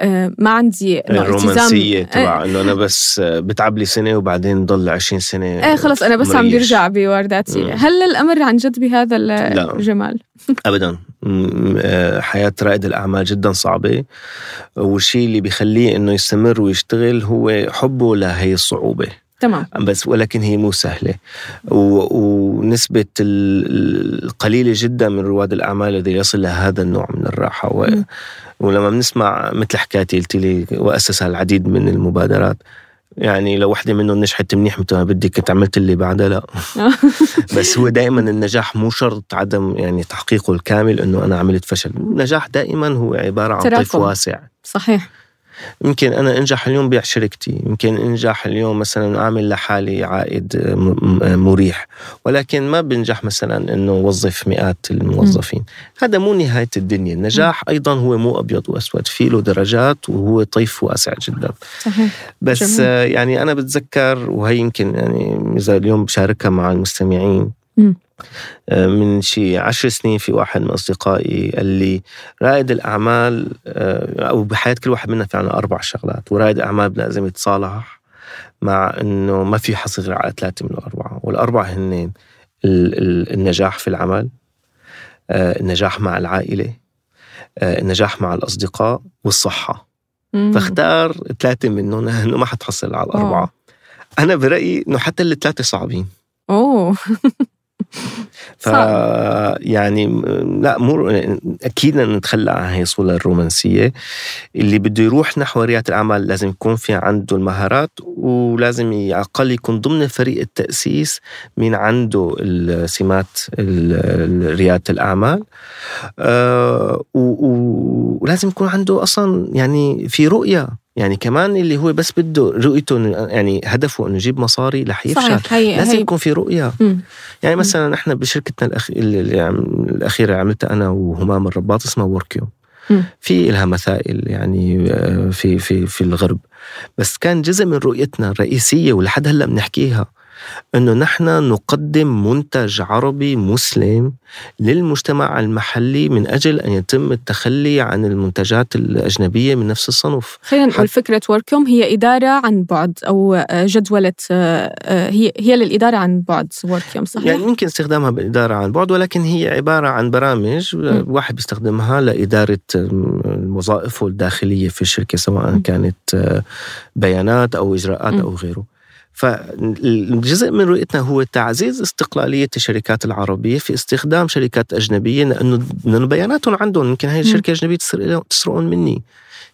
آه، ما عندي الرومانسية التزام تبع إنه أنا بس بتعب لي سنة وبعدين ضل 20 سنة إيه خلص أنا بس عم مريح. برجع بوارداتي مم. هل الأمر عن جد بهذا ال- لا. الجمال [laughs] ابدا آه، حياة رائد الأعمال جدا صعبة والشيء اللي بيخليه إنه يستمر ويشتغل هو حبه لهي الصعوبة تمام. بس ولكن هي مو سهلة. و- ونسبة ال- القليلة جدا من رواد الأعمال الذي يصل لهذا النوع من الراحة. و... ولما بنسمع مثل حكايتي قلت لي وأسس العديد من المبادرات. يعني لو وحدة منهم نجحت منيح مثل ما بدي كنت عملت اللي بعدها لا. [laughs] بس هو دائما النجاح مو شرط عدم يعني تحقيقه الكامل إنه أنا عملت فشل. النجاح دائما هو عبارة عن طيف. واسع. صحيح. يمكن أنا أنجح اليوم بيع شركتي يمكن أنجح اليوم مثلا أعمل لحالي عائد م- م- مريح ولكن ما بنجح مثلا إنه وظف مئات الموظفين. هذا مو نهاية الدنيا. النجاح أيضا هو مو أبيض وأسود في له درجات وهو طيف وأسع جدا. صحيح. بس جميل. يعني أنا بتذكر وهي يمكن يعني إذا اليوم بشاركها مع المستمعين مم. آه، من شي عشر سنين في واحد من أصدقائي قال لي رائد الأعمال آه، أو بحياة كل واحد منا في عنا أربع شغلات ورائد الأعمال لازم يتصالح مع إنه ما في حصر غير على ثلاثة من الأربعة والأربعة ال- النجاح في العمل آه، النجاح مع العائلة النجاح مع الأصدقاء والصحة. مم. فاختار ثلاثة منهم [laughs] إنه ما حتحصل على الأربعة. أنا برأيي إنه حتى الثلاثة صعبين. أوه. [laughs] ف. يعني لا مو أكيد بدنا نتخلى عن هي الصورة الرومانسية اللي بده يروح نحو ريادة الأعمال لازم يكون في عنده المهارات ولازم على الأقل يكون ضمن فريق التأسيس من عنده السمات ال- ال- ريادة الأعمال آه، ولازم يكون عنده أصلا يعني في رؤية يعني كمان اللي هو بس بده رؤيته يعني هدفه إنه يجيب مصاري رح يفشل لازم هي يكون في رؤية مم. يعني. مثلا إحنا بشركتنا الأخ... اللي عم... الأخيرة اللي عملتها أنا وهمام الرباط اسمها وركيو. في لها مثائل يعني آه، في في في الغرب بس كان جزء من رؤيتنا الرئيسية ولحد هلأ بنحكيها إنه نحن نقدم منتج عربي مسلم للمجتمع المحلي من أجل أن يتم التخلي عن المنتجات الأجنبية من نفس الصنف. خلينا نقول فكره وركيوم هي إدارة عن بعد أو جدولة هي هي للإدارة عن بعد وركيوم صحيح؟ يعني يمكن استخدامها بالإدارة عن بعد ولكن هي عبارة عن برامج واحد بيستخدمها لإدارة وظائفه الداخلية في الشركة سواء كانت بيانات أو إجراءات أو غيره. فالجزء من رؤيتنا هو تعزيز استقلالية الشركات العربية في استخدام شركات أجنبية لأنه لأنه بياناتهم عندهم يمكن هاي الشركة الأجنبية تسرقون مني.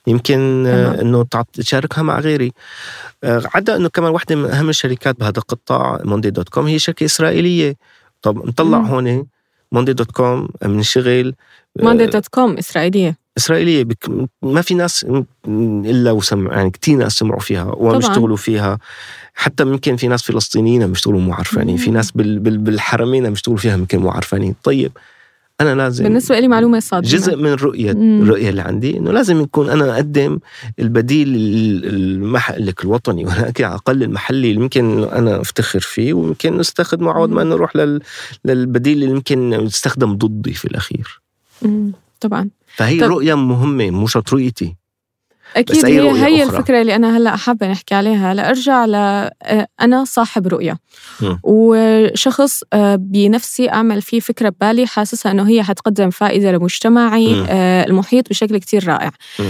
يمكن إنه تشاركها مع غيري. عدا إنه كمان واحدة من أهم الشركات بهذا القطاع موندي دوت كوم هي شركة إسرائيلية. طب نطلع هون Monday dot com من شغل موندي دوت كوم إسرائيلية. إسرائيلية بك ما في ناس إلا وسمع يعني كثير ناس سمعوا فيها وبيشتغلوا فيها. حتى ممكن في ناس فلسطينيين بيشتغلوا مو عرفانين في ناس بالحرمين بيشتغلوا فيها يمكن مو عرفانين طيب أنا لازم بالنسبة لي معلومة صادقه جزء من الرؤيه الرؤية اللي عندي إنه لازم يكون أنا أقدم البديل المحل الوطني ولكن على الأقل المحلي اللي يمكن أنا أفتخر فيه ويمكن نستخدمه عوض ما نروح لل... للبديل اللي يمكن يستخدم ضدي في الأخير. مم. طبعا. فهي طب. رؤية مهمة مو شرط رؤيتي أكيد هي هي أخرى. الفكرة اللي أنا هلأ حابة نحكي عليها لارجع ل آه، أنا صاحب رؤية م. وشخص آه، بنفسي أعمل فيه فكرة ببالي حاسسها إنه هي حتقدم فائدة لمجتمعي م. آه، المحيط بشكل كتير رائع م.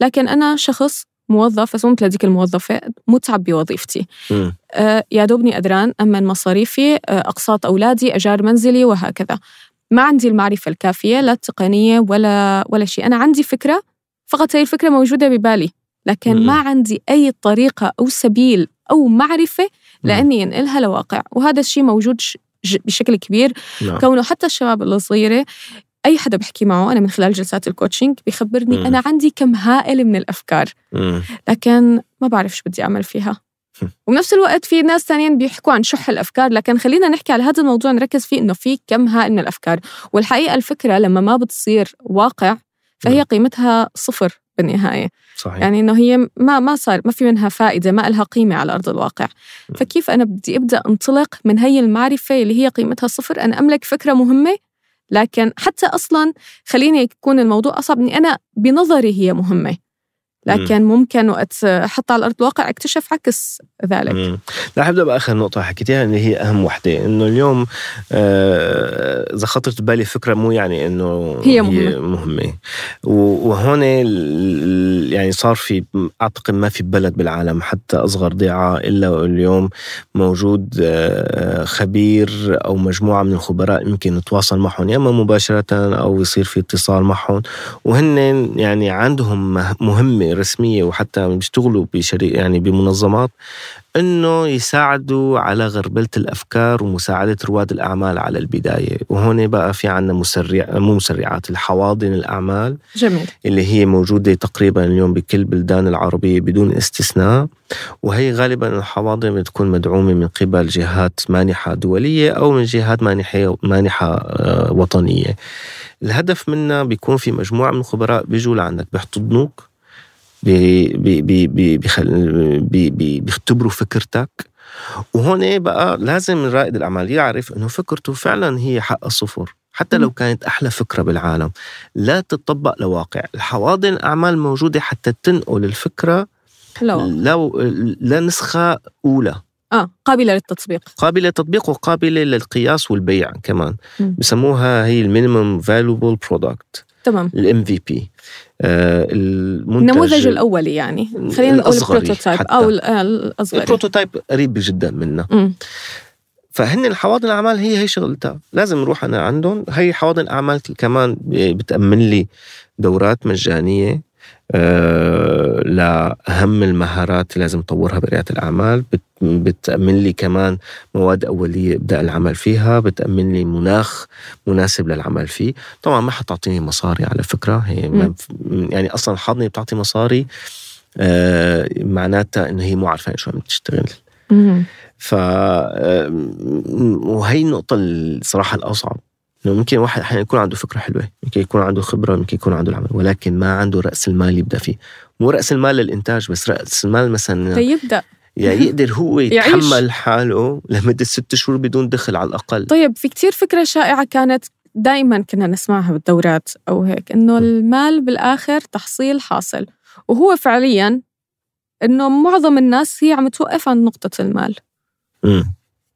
لكن أنا شخص موظف بس مو مثل هذيك الموظفة متعب بوظيفتي آه يا دوبني قدران أمن مصاريفي آه أقساط أولادي أجار منزلي وهكذا ما عندي المعرفة الكافية لا التقنية ولا ولا شيء. أنا عندي فكرة فقط هي الفكرة موجودة ببالي لكن ما عندي أي طريقة أو سبيل أو معرفة لأني أنقلها لواقع. وهذا الشيء موجود بشكل كبير. نعم. كونه حتى الشباب الصغيرة أي حدا بحكي معه أنا من خلال جلسات الكوتشنج بيخبرني مم. أنا عندي كم هائل من الأفكار. مم. لكن ما بعرف شو بدي أعمل فيها. وبنفس الوقت في ناس ثانيين بيحكوا عن شح الأفكار لكن خلينا نحكي على هذا الموضوع نركز فيه إنه في كم هائل من الأفكار. والحقيقة الفكرة لما ما بتصير واقع فهي قيمتها صفر بالنهاية. صحيح. يعني إنه هي ما ما صار ما في منها فائدة ما لها قيمة على أرض الواقع. فكيف أنا بدي أبدأ انطلق من هي المعرفة اللي هي قيمتها صفر؟ أنا أملك فكرة مهمة لكن حتى أصلا خليني يكون الموضوع أصعب إني أنا بنظري هي مهمة. لكن ممكن وقت حتى على أرض الواقع أكتشف عكس ذلك. لا حبدا باخر نقطة حكيتيها اللي هي أهم وحدة إنه اليوم آه، إذا خطرت ببالي فكرة مو يعني إنه هي مهمة, هي مهمة. وهون يعني صار في أعتقد ما في بلد بالعالم حتى أصغر ضيعة إلا اليوم موجود آه، خبير أو مجموعة من الخبراء يمكن نتواصل معهم يا إما مباشرة أو يصير في اتصال معهم. وهن يعني عندهم مهمة رسمية وحتى بيشتغلوا بشريك يعني بمنظمات إنه يساعدوا على غربلة الأفكار ومساعدة رواد الأعمال على البداية. وهون بقى في عندنا مسرع مو مسرعات الحواضن الأعمال جميل. اللي هي موجودة تقريبا اليوم بكل بلدان العربية بدون استثناء. وهي غالبا الحواضن بتكون مدعومة من قبل جهات مانحة دولية أو من جهات مانحة مانحه وطنية. الهدف منها بيكون في مجموعة من الخبراء بيجوا لعندك بيحتضنوك. بي بي بي بي بيختبروا فكرتك. وهون بقى لازم رائد الأعمال يعرف إنه فكرته فعلا هي حق الصفر حتى لو كانت أحلى فكرة بالعالم. لا تطبق لواقع. الحواضن الأعمال موجودة حتى تنقل الفكرة لو لو لنسخة أولى. آه قابلة للتطبيق. قابلة للتطبيق وقابلة للقياس والبيع كمان. بسموها هي ال minimum valuable product تمام. ال MVP. النموذج الأولي يعني. خلينا نقول ال prototype أو الأصغر. البروتوتايب قريب جدا منا. فهن الحواضن الأعمال هي هي شغلتها. لازم نروح أنا عندهم. هي حواضن الاعمال كمان بتأمن لي دورات مجانية آه، لأهم المهارات اللي لازم أطورها بريادة الأعمال. بتأمن لي كمان مواد أولية أبدأ العمل فيها بتأمن لي مناخ مناسب للعمل فيه. طبعا ما حتعطيني مصاري على فكرة هي م. يعني أصلا الحاضنة بتعطي مصاري آه معناتها إنه هي مو عارفة شو عم تشتغل. ف وهي النقطة الصراحة الأصعب. إنه ممكن واحد أحيانا يكون عنده فكرة حلوة ممكن يكون عنده خبرة ممكن يكون عنده العمل ولكن ما عنده رأس المال يبدأ فيه. مو رأس المال للإنتاج بس رأس المال مثلا ليبدأ. يا يقدر هو يتحمل حاله لمدة ست شهور بدون دخل على الأقل. طيب في كتير فكرة شائعة كانت دائما كنا نسمعها بالدورات أو هيك إنه المال بالآخر تحصيل حاصل وهو فعليا إنه معظم الناس هي عم توقف عند نقطة المال. م.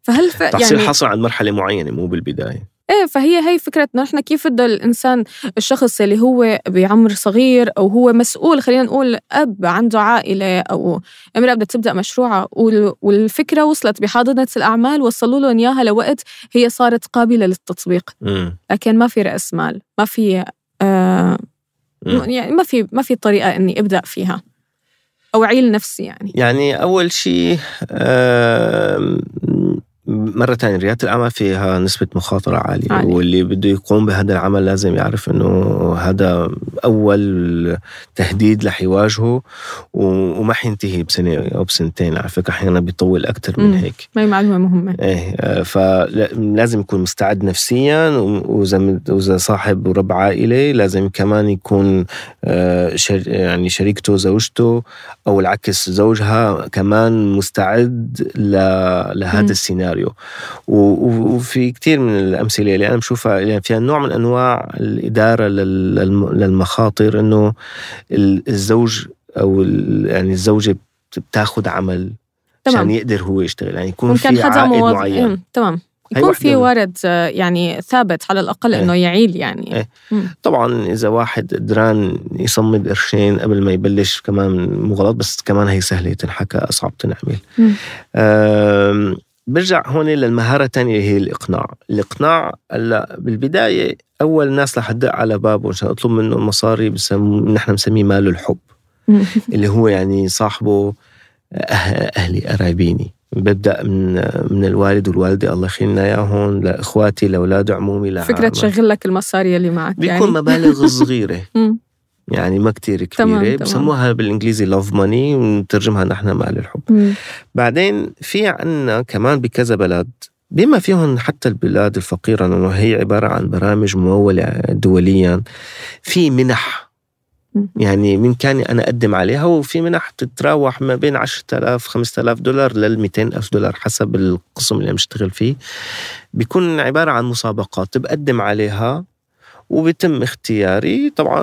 فهل ف... تحصيل يعني حصل عند مرحلة معينة مو بالبداية. إيه فهي هي فكرة انه نحن كيف بده الإنسان الشخص اللي هو بعمر صغير أو هو مسؤول خلينا نقول أب عنده عائلة أو امرأة بدها تبدأ مشروعها وال- والفكرة وصلت بحاضنة الأعمال وصلوا لهم إياها لوقت هي صارت قابلة للتطبيق م. لكن ما في رأس مال ما في آه م. يعني ما في ما في طريقة إني أبدأ فيها أو اعيل نفسي يعني يعني أول شيء آم، مرة تانية ريادة الأعمال فيها نسبة مخاطرة عالية, عالية. واللي بده يقوم بهذا العمل لازم يعرف إنه هذا أول تهديد رح يواجهه وما حينتهي بسنة أو بسنتين على فكرة أحيانا بيطول أكثر من. هيك ما هي معلومة مهمة إيه فلازم يكون مستعد نفسيا وإذا صاحب ورب عائلة لازم كمان يكون آه، شر يعني شريكته زوجته أو العكس زوجها كمان مستعد لهذا مم. السيناريو وفي كثير من الأمثلة اللي أنا بشوفها يعني فيها نوع من أنواع الإدارة لل- للم- للمخاطر إنه ال- الزوج أو يعني الزوجة بتاخذ عمل عشان تمام يقدر هو يشتغل. يعني يكون في عائد موظف معين. إيه، تمام. يكون في ورد يعني ثابت على الأقل إيه. إنه يعيل يعني. مم. طبعا إذا واحد قدران يصمد قرشين قبل ما يبلش كمان مو غلط بس كمان هي سهلة تنحكى أصعب تنعمل. برجع هون للمهارة الثانية اللي هي الإقناع الإقناع هلأ بالبداية أول ناس رح تدق على بابه عشان اطلب منه المصاري بسم... نحن بنسميه مال الحب. [laughs] اللي هو يعني صاحبه أه- أهلي قرايبيني ببدأ من من الوالد والوالدة الله يخلينا إياهم لإخواتي لأولاد عمومي فكرة لعمام. تشغل لك المصاري اللي معك بيكون يعني مبالغ [laughs] صغيرة. يعني ما كتير كبيرة تمام. بسموها بالإنجليزي love money ونترجمها نحن مال الحب مم. بعدين في عنا كمان بكذا بلد بما فيهم حتى البلاد الفقيرة لأنه هي عبارة عن برامج ممولة دوليا في منح. يعني من كان أنا أقدم عليها وفي منح تتراوح ما بين 10000 5000 دولار لل 200000 دولار حسب القسم اللي عم بشتغل فيه بيكون عبارة عن مسابقات بقدم عليها وبيتم اختياري. طبعا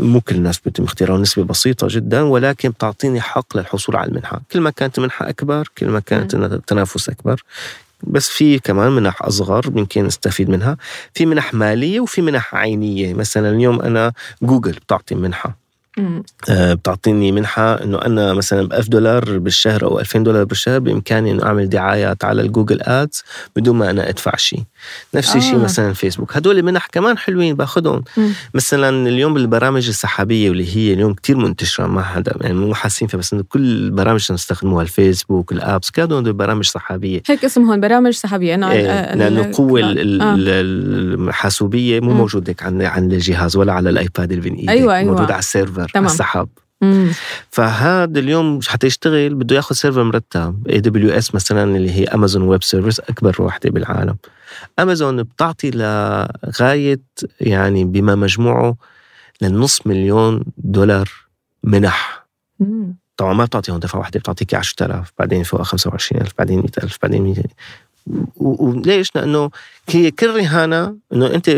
مو كل الناس بيتم اختيارها نسبة بسيطة جدا ولكن بتعطيني حق للحصول على المنحة. كل ما كانت المنحة أكبر كل ما كانت التنافس أكبر. بس في كمان منح أصغر يمكن نستفيد منها. في منح مالية وفي منح عينية. مثلا اليوم أنا جوجل بتعطي منحة. بتعطيني منحة إنه أنا مثلا ب 1000 دولار بالشهر أو 2000 دولار بالشهر بإمكاني إنه أعمل دعايات على ال Google Ads بدون ما أنا أدفع شيء نفس الشيء آه. مثلا فيسبوك. هدول منح كمان حلوين باخذهم. مثلا اليوم بالبرامج السحابية واللي هي اليوم كتير منتشرة ما حدا يعني مو حاسين فيها بس إنه كل البرامج اللي نستخدموها ال Facebook ال apps كانوا هدول برامج سحابية. هيك اسمهم برامج سحابية. أنا إيه لأنه القوه ال- ال- آه. ال- الحاسوبيه مو هيك عن عن الجهاز ولا على ال iPad اللي بين إيدك أيوة، أيوة. موجود على ال server. تمام. على السحاب. فهذا اليوم حتى يشتغل بده ياخذ server مرتب AWS مثلا اللي هي Amazon Web Service أكبر وحدة بالعالم امازون بتعطي لغاية يعني بما مجموعه للنص مليون دولار منح مم. طبعا ما بتعطيهم دفعه واحدة بتعطيك 10000 بعدين فوق 25000 بعدين 100000 بعدين 200 و- وليش؟ لأنه هي كل رهانة إنه أنت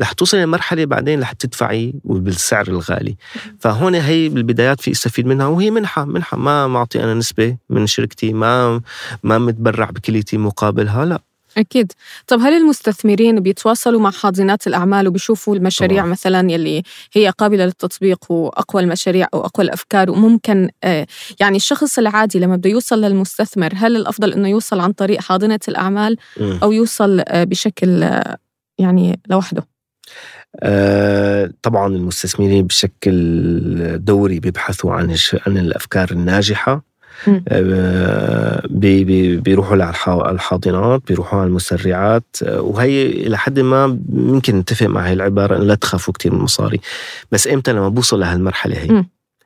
رح توصل لمرحلة بعدين رح تدفعي وبالسعر الغالي. فهون هي بالبدايات في استفيد منها وهي منحة منحة. ما معطي أنا نسبة من شركتي ما ما متبرع بكليتي مقابلها لا. أكيد. طب هل المستثمرين بيتواصلوا مع حاضنات الأعمال وبيشوفوا المشاريع طبعاً. مثلا يلي هي قابلة للتطبيق وأقوى المشاريع أو أقوى الأفكار وممكن آه، يعني الشخص العادي لما بده يوصل للمستثمر هل الأفضل إنه يوصل عن طريق حاضنة الأعمال. أو يوصل آه، بشكل آه، يعني لوحده؟ طبعا المستثمرين بشكل دوري بيبحثوا عن عن الأفكار الناجحة. آه، بي- بي- بيروحوا الحاضنات بيروحوا على المسرعات آه، وهي إلى حد ما ممكن نتفق مع هاي العبارة لا تخافوا كثير من المصاري بس إمتى لما بوصل لهالمرحلة هي.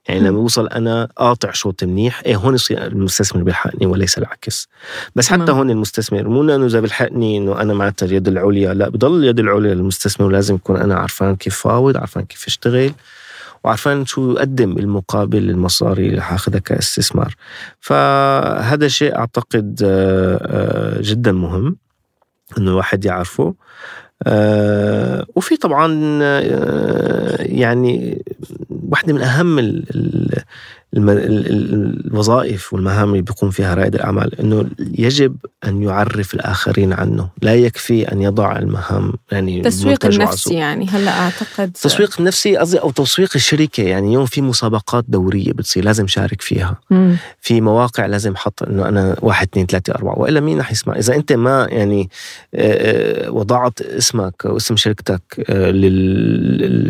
يعني لما بوصل أنا قاطع شوط منيح إيه هون يصير المستثمر بيلحقني وليس العكس. بس حتى. هون المستثمر مو لأنه إذا بيلحقني إنه أنا معناتها اليد العليا لا بضل اليد العليا للمستثمر ولازم اكون أنا عرفان كيف فاوض عرفان كيف اشتغل وعارفين شو يقدم بالمقابل المصاري اللي حاخذها كاستثمار. فهذا شيء أعتقد آه، آه، جدا مهم إنه الواحد يعرفه. آه وفي طبعا يعني واحدة من أهم ال ال الوظائف والمهام اللي بيقوم فيها رائد الأعمال أنه يجب أن يعرف الآخرين عنه. لا يكفي أن يضع المهام يعني تسويق النفسي يعني هلا أعتقد تسويق النفسي قصدي أو تسويق الشركة يعني يوم في مسابقات دورية بتصير لازم شارك فيها. مم. في مواقع لازم حط أنه أنا واحد اثنين ثلاثة أربعة وإلا مين رح يسمع؟ إذا أنت ما يعني وضعت اسمك واسم شركتك لل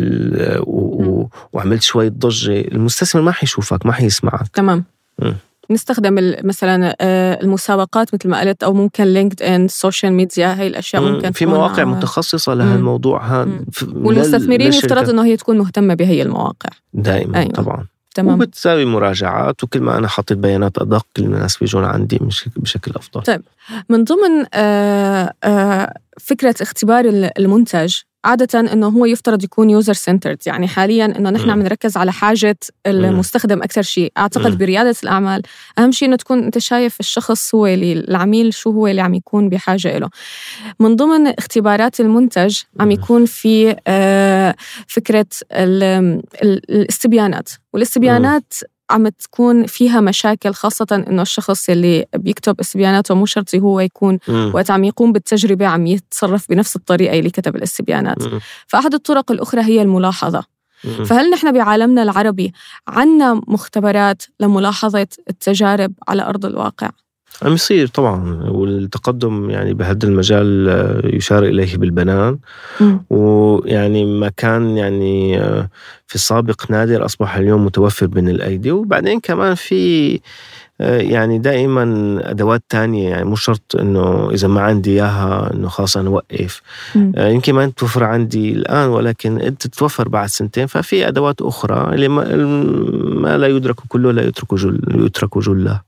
وعملت شوية ضجة. المستثمر ما حيشوفك ما حيسمعك. تمام. م. نستخدم مثلا المسابقات مثل ما قلت أو ممكن LinkedIn ال social media هي الأشياء ممكن في مواقع متخصصة لهالموضوع. هذا والمستثمرين يفترض إنه هي تكون مهتمة بهي المواقع. دائما أيوة. طبعا. تمام. وبتساوي مراجعات وكل ما أنا حطيت بيانات أدق الناس بيجون عندي بشكل أفضل. طيب. من ضمن آآ آآ فكرة اختبار المنتج عادة إنه هو يفترض يكون يوزر سنترد يعني حاليا إنه نحن عم نركز على حاجة المستخدم أكثر شيء، أعتقد بريادة الأعمال أهم شيء إنه تكون أنت شايف الشخص هو اللي العميل شو هو اللي عم يكون بحاجة له. من ضمن اختبارات المنتج عم يكون في فكرة الاستبيانات، والاستبيانات عم تكون فيها مشاكل خاصة إنه الشخص اللي بيكتب استبياناته مو شرط هو يكون. وقت عم يقوم بالتجربة عم يتصرف بنفس الطريقة اللي كتب الاستبيانات. فأحد الطرق الأخرى هي الملاحظة. فهل نحن بعالمنا العربي عنا مختبرات لملاحظة التجارب على أرض الواقع؟ عم يصير طبعا والتقدم يعني بهذا المجال يشار إليه بالبنان مم. ويعني ما كان يعني في السابق نادر أصبح اليوم متوفر بين الأيدي وبعدين كمان في يعني دائما أدوات تانية يعني مو شرط إنه إذا ما عندي إياها إنه خلاص أنا أوقف. مم. يمكن ما تتوفر عندي الآن ولكن تتوفر بعد سنتين. ففي أدوات أخرى اللي ما, ما لا يدرك كله لا يترك جل يترك جله.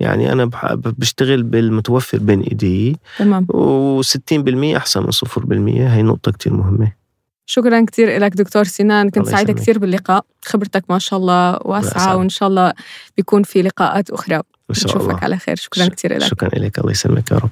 يعني أنا بشتغل بالمتوفر بين إيدي. تمام. و60% أحسن من 0% هي نقطة كتير مهمة. شكرا كثير لك دكتور سنان. كنت يسلمك. كثير باللقاء. خبرتك ما شاء الله واسعة أسعد. وإن شاء الله بيكون في لقاءات أخرى. إن شاء نشوفك الله. على خير. شكرا ش- كثير لك شكرا لك الله يسلمك يا رب.